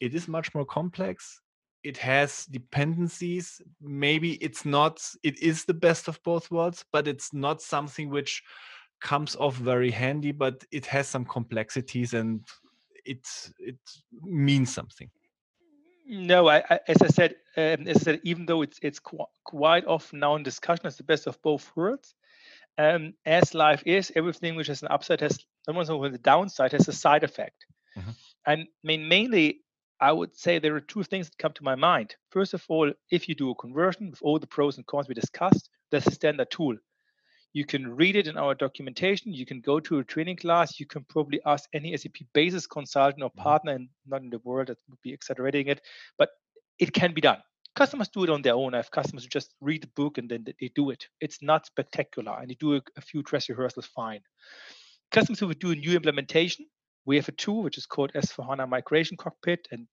A: it is much more complex? it has dependencies maybe it's not it is the best of both worlds but it's not something which comes off very handy but it has some complexities and it it means something
B: no I, I as i said um, as i said even though it's it's qu- quite often now in discussion as the best of both worlds um, as life is everything which has an upside has someone's almost the downside has a side effect mm-hmm. and i mean mainly I would say there are two things that come to my mind. First of all, if you do a conversion with all the pros and cons we discussed, that's a standard tool. You can read it in our documentation. You can go to a training class. You can probably ask any SAP basis consultant or mm-hmm. partner, and not in the world that would be exaggerating it, but it can be done. Customers do it on their own. I have customers who just read the book and then they do it. It's not spectacular, and they do a, a few dress rehearsals fine. Customers who would do a new implementation, we have a tool which is called S4HANA Migration Cockpit. And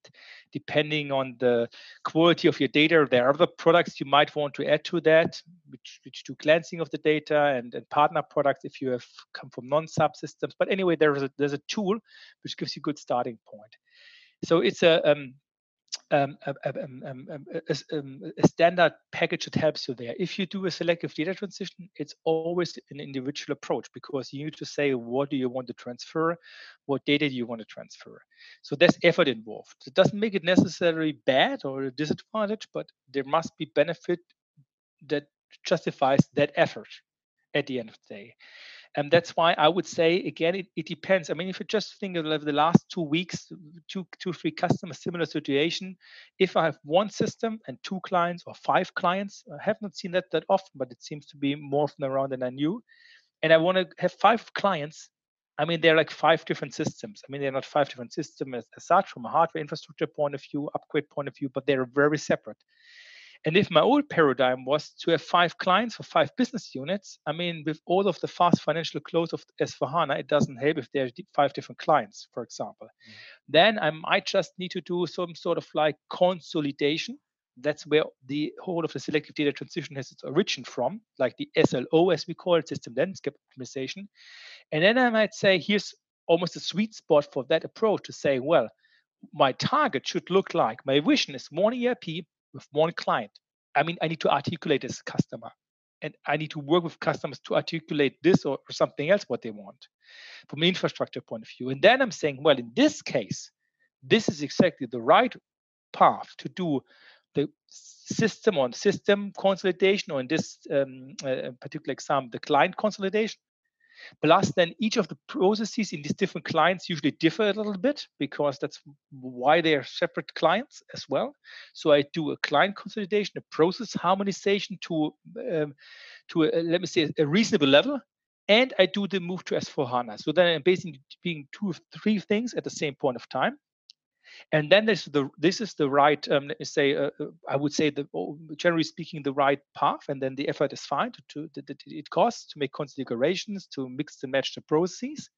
B: depending on the quality of your data, there are other products you might want to add to that, which, which do cleansing of the data and, and partner products if you have come from non-SAP systems. But anyway, there's a, there's a tool which gives you a good starting point. So it's a um, Um, um, um, um, a, a, a, standard package that helps you there. If you do a selective data transition, it's always an individual approach because you need to say what do you want to transfer, what data do you want to transfer. So there's effort involved. It doesn't make it necessarily bad or a disadvantage, but there must be benefit that justifies that effort at the end of the day. And that's why I would say again, it, it depends. I mean, if you just think of the last two weeks, two, two, three customers, similar situation. If I have one system and two clients or five clients, I have not seen that that often, but it seems to be more often around than I knew. And I want to have five clients. I mean, they're like five different systems. I mean, they're not five different systems as, as such from a hardware infrastructure point of view, upgrade point of view, but they're very separate. And if my old paradigm was to have five clients for five business units, I mean, with all of the fast financial close of S4HANA, it doesn't help if there's five different clients, for example. Mm-hmm. Then I might just need to do some sort of like consolidation. That's where the whole of the selective data transition has its origin from, like the SLO, as we call it, system landscape optimization. And then I might say, here's almost a sweet spot for that approach to say, well, my target should look like my vision is one ERP with one client. I mean, I need to articulate this customer and I need to work with customers to articulate this or, or something else what they want from an infrastructure point of view. And then I'm saying, well, in this case, this is exactly the right path to do the system on system consolidation, or in this um, uh, particular example, the client consolidation. Plus, then each of the processes in these different clients usually differ a little bit because that's why they are separate clients as well. So I do a client consolidation, a process harmonization to um, to a, let me say a reasonable level, and I do the move to S4 HANA. So then I'm basically doing two or three things at the same point of time and then this is the this is the right um, say uh, uh I would say the oh, generally speaking the right path, and then the effort is fine to, to, it costs to make configurations to mix and match the processes.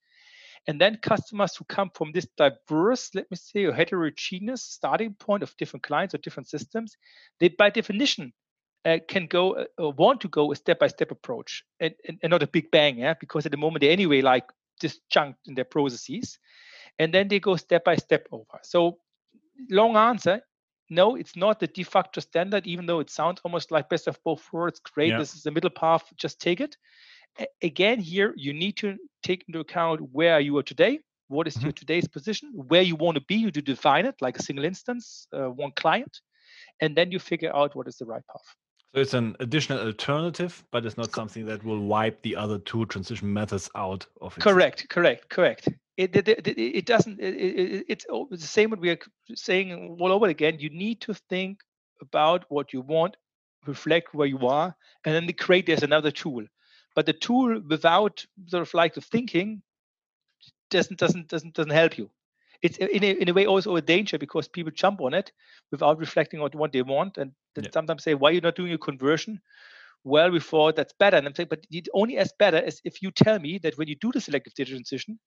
B: And then customers who come from this diverse, let me say, or heterogeneous starting point of different clients or different systems, they by definition uh, can go uh, or want to go a step-by-step approach and, and, and, not a big bang, yeah, because at the moment they anyway like chunked in their processes and then they go step by step over. So, long answer no, it's not the de facto standard, even though it sounds almost like best of both worlds. Great, yeah. this is the middle path, just take it. A- again, here you need to take into account where you are today, what is mm-hmm. your today's position, where you want to be, you to define it like a single instance, uh, one client, and then you figure out what is the right path.
A: So it's an additional alternative, but it's not something that will wipe the other two transition methods out of
B: it. Correct, correct, correct it, it, it, it doesn't it, it's the same what we are saying all over again. You need to think about what you want reflect where you are and then the create there's another tool. But the tool without sort of like the thinking doesn't doesn't doesn't doesn't help you. It's in a, in a way also a danger because people jump on it without reflecting on what they want and yeah. sometimes say why are you not doing a conversion? Well we thought that's better. And i'm saying but it only as better as if you tell me that when you do the selective data transition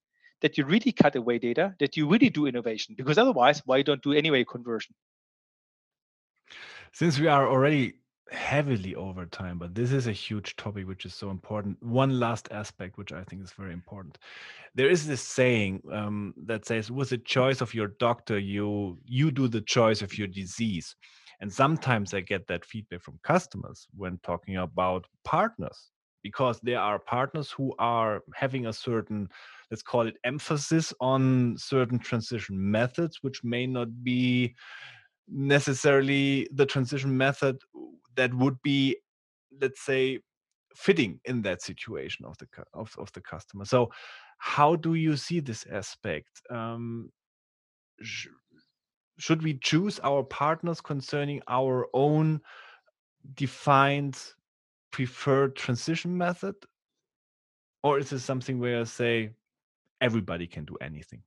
B: that you really cut away data, that you really do innovation, because otherwise, why don't do anyway conversion?
A: Since we are already heavily over time, but this is a huge topic which is so important. One last aspect, which I think is very important. There is this saying um, that says, "With the choice of your doctor, you you do the choice of your disease." And sometimes I get that feedback from customers when talking about partners, because there are partners who are having a certain let's call it emphasis on certain transition methods which may not be necessarily the transition method that would be let's say fitting in that situation of the of, of the customer. So how do you see this aspect? Um, sh- should we choose our partners concerning our own defined preferred transition method? Or is it something where I say everybody can do anything.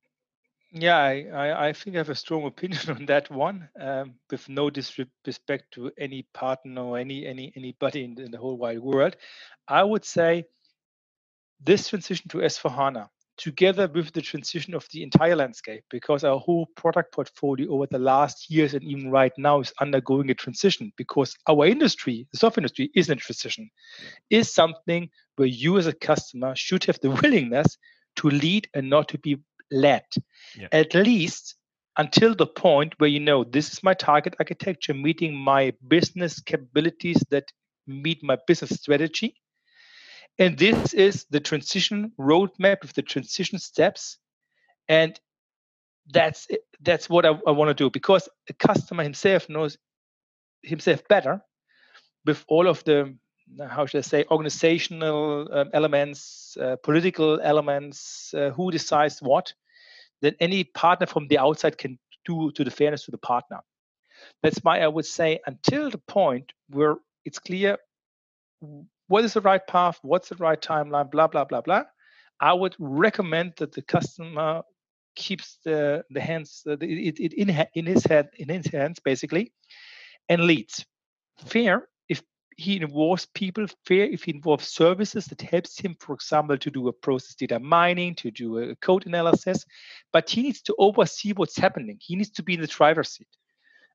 B: Yeah, I, I think I have a strong opinion on that one. Um, with no disrespect to any partner or any any anybody in, in the whole wide world, I would say this transition to S4HANA, together with the transition of the entire landscape, because our whole product portfolio over the last years and even right now is undergoing a transition because our industry, the software industry, is in transition, is something where you as a customer should have the willingness to lead and not to be led. Yeah. At least until the point where you know this is my target architecture meeting my business capabilities that meet my business strategy. And this is the transition roadmap with the transition steps. And that's it. that's what I, I want to do because the customer himself knows himself better with all of the how should I say, organizational um, elements, uh, political elements, uh, who decides what, that any partner from the outside can do to the fairness to the partner. That's why I would say until the point where it's clear what is the right path, what's the right timeline, blah blah blah blah. I would recommend that the customer keeps the the hands uh, it, it in in his head in his hands basically, and leads. Fair he involves people fair if he involves services that helps him for example to do a process data mining to do a code analysis but he needs to oversee what's happening. He needs to be in the driver's seat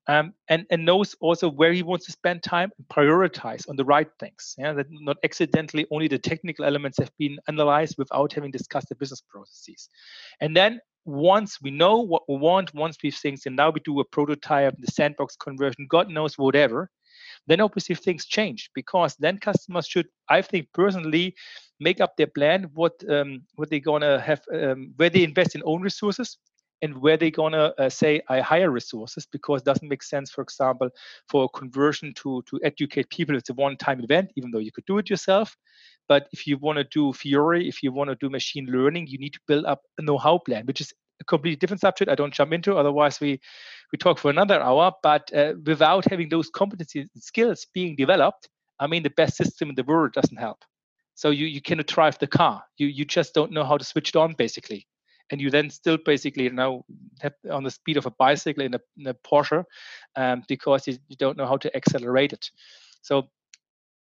B: um, and, and knows also where he wants to spend time and prioritize on the right things. Yeah that not accidentally only the technical elements have been analyzed without having discussed the business processes. And then once we know what we want once we've things and now we do a prototype the sandbox conversion god knows whatever then obviously things change because then customers should, I think personally, make up their plan what um, what they're gonna have, um, where they invest in own resources and where they're gonna uh, say I hire resources because it doesn't make sense, for example, for conversion to to educate people. It's a one-time event, even though you could do it yourself. But if you want to do Fiori, if you want to do machine learning, you need to build up a know-how plan, which is a completely different subject. I don't jump into, otherwise we we talk for another hour. But uh, without having those competencies and skills being developed, I mean, the best system in the world doesn't help. So you you cannot drive the car. You you just don't know how to switch it on, basically and you then still basically now have on the speed of a bicycle in a, in a Porsche um, because you, you, don't know how to accelerate it. So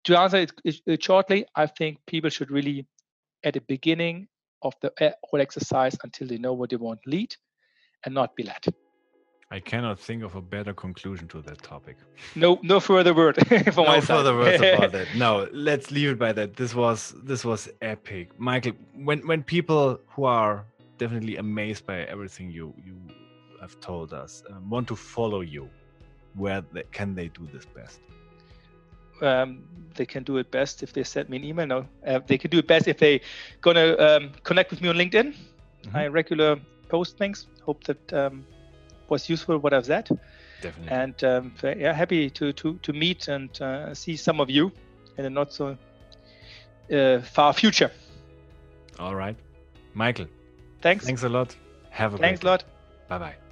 B: to answer it, shortly, I think people should really, at the beginning of the whole exercise, until they know what they want, lead and not be led.
A: I cannot think of a better conclusion to that topic.
B: No, no further word.
A: no further words about that. No, let's leave it by that. This was this was epic, Michael. When when people who are definitely amazed by everything you you have told us. Um, want to follow you? Where they, can they do this best?
B: Um, they can do it best if they send me an email. No, uh, they can do it best if they gonna um, connect with me on LinkedIn. Mm-hmm. I regular post things. Hope that um, was useful what I've said.
A: Definitely.
B: And um, yeah, happy to to to meet and uh, see some of you in a not so uh, far future.
A: All right, Michael.
B: Thanks.
A: Thanks a lot. Have a
B: Thanks a lot.
A: Bye bye.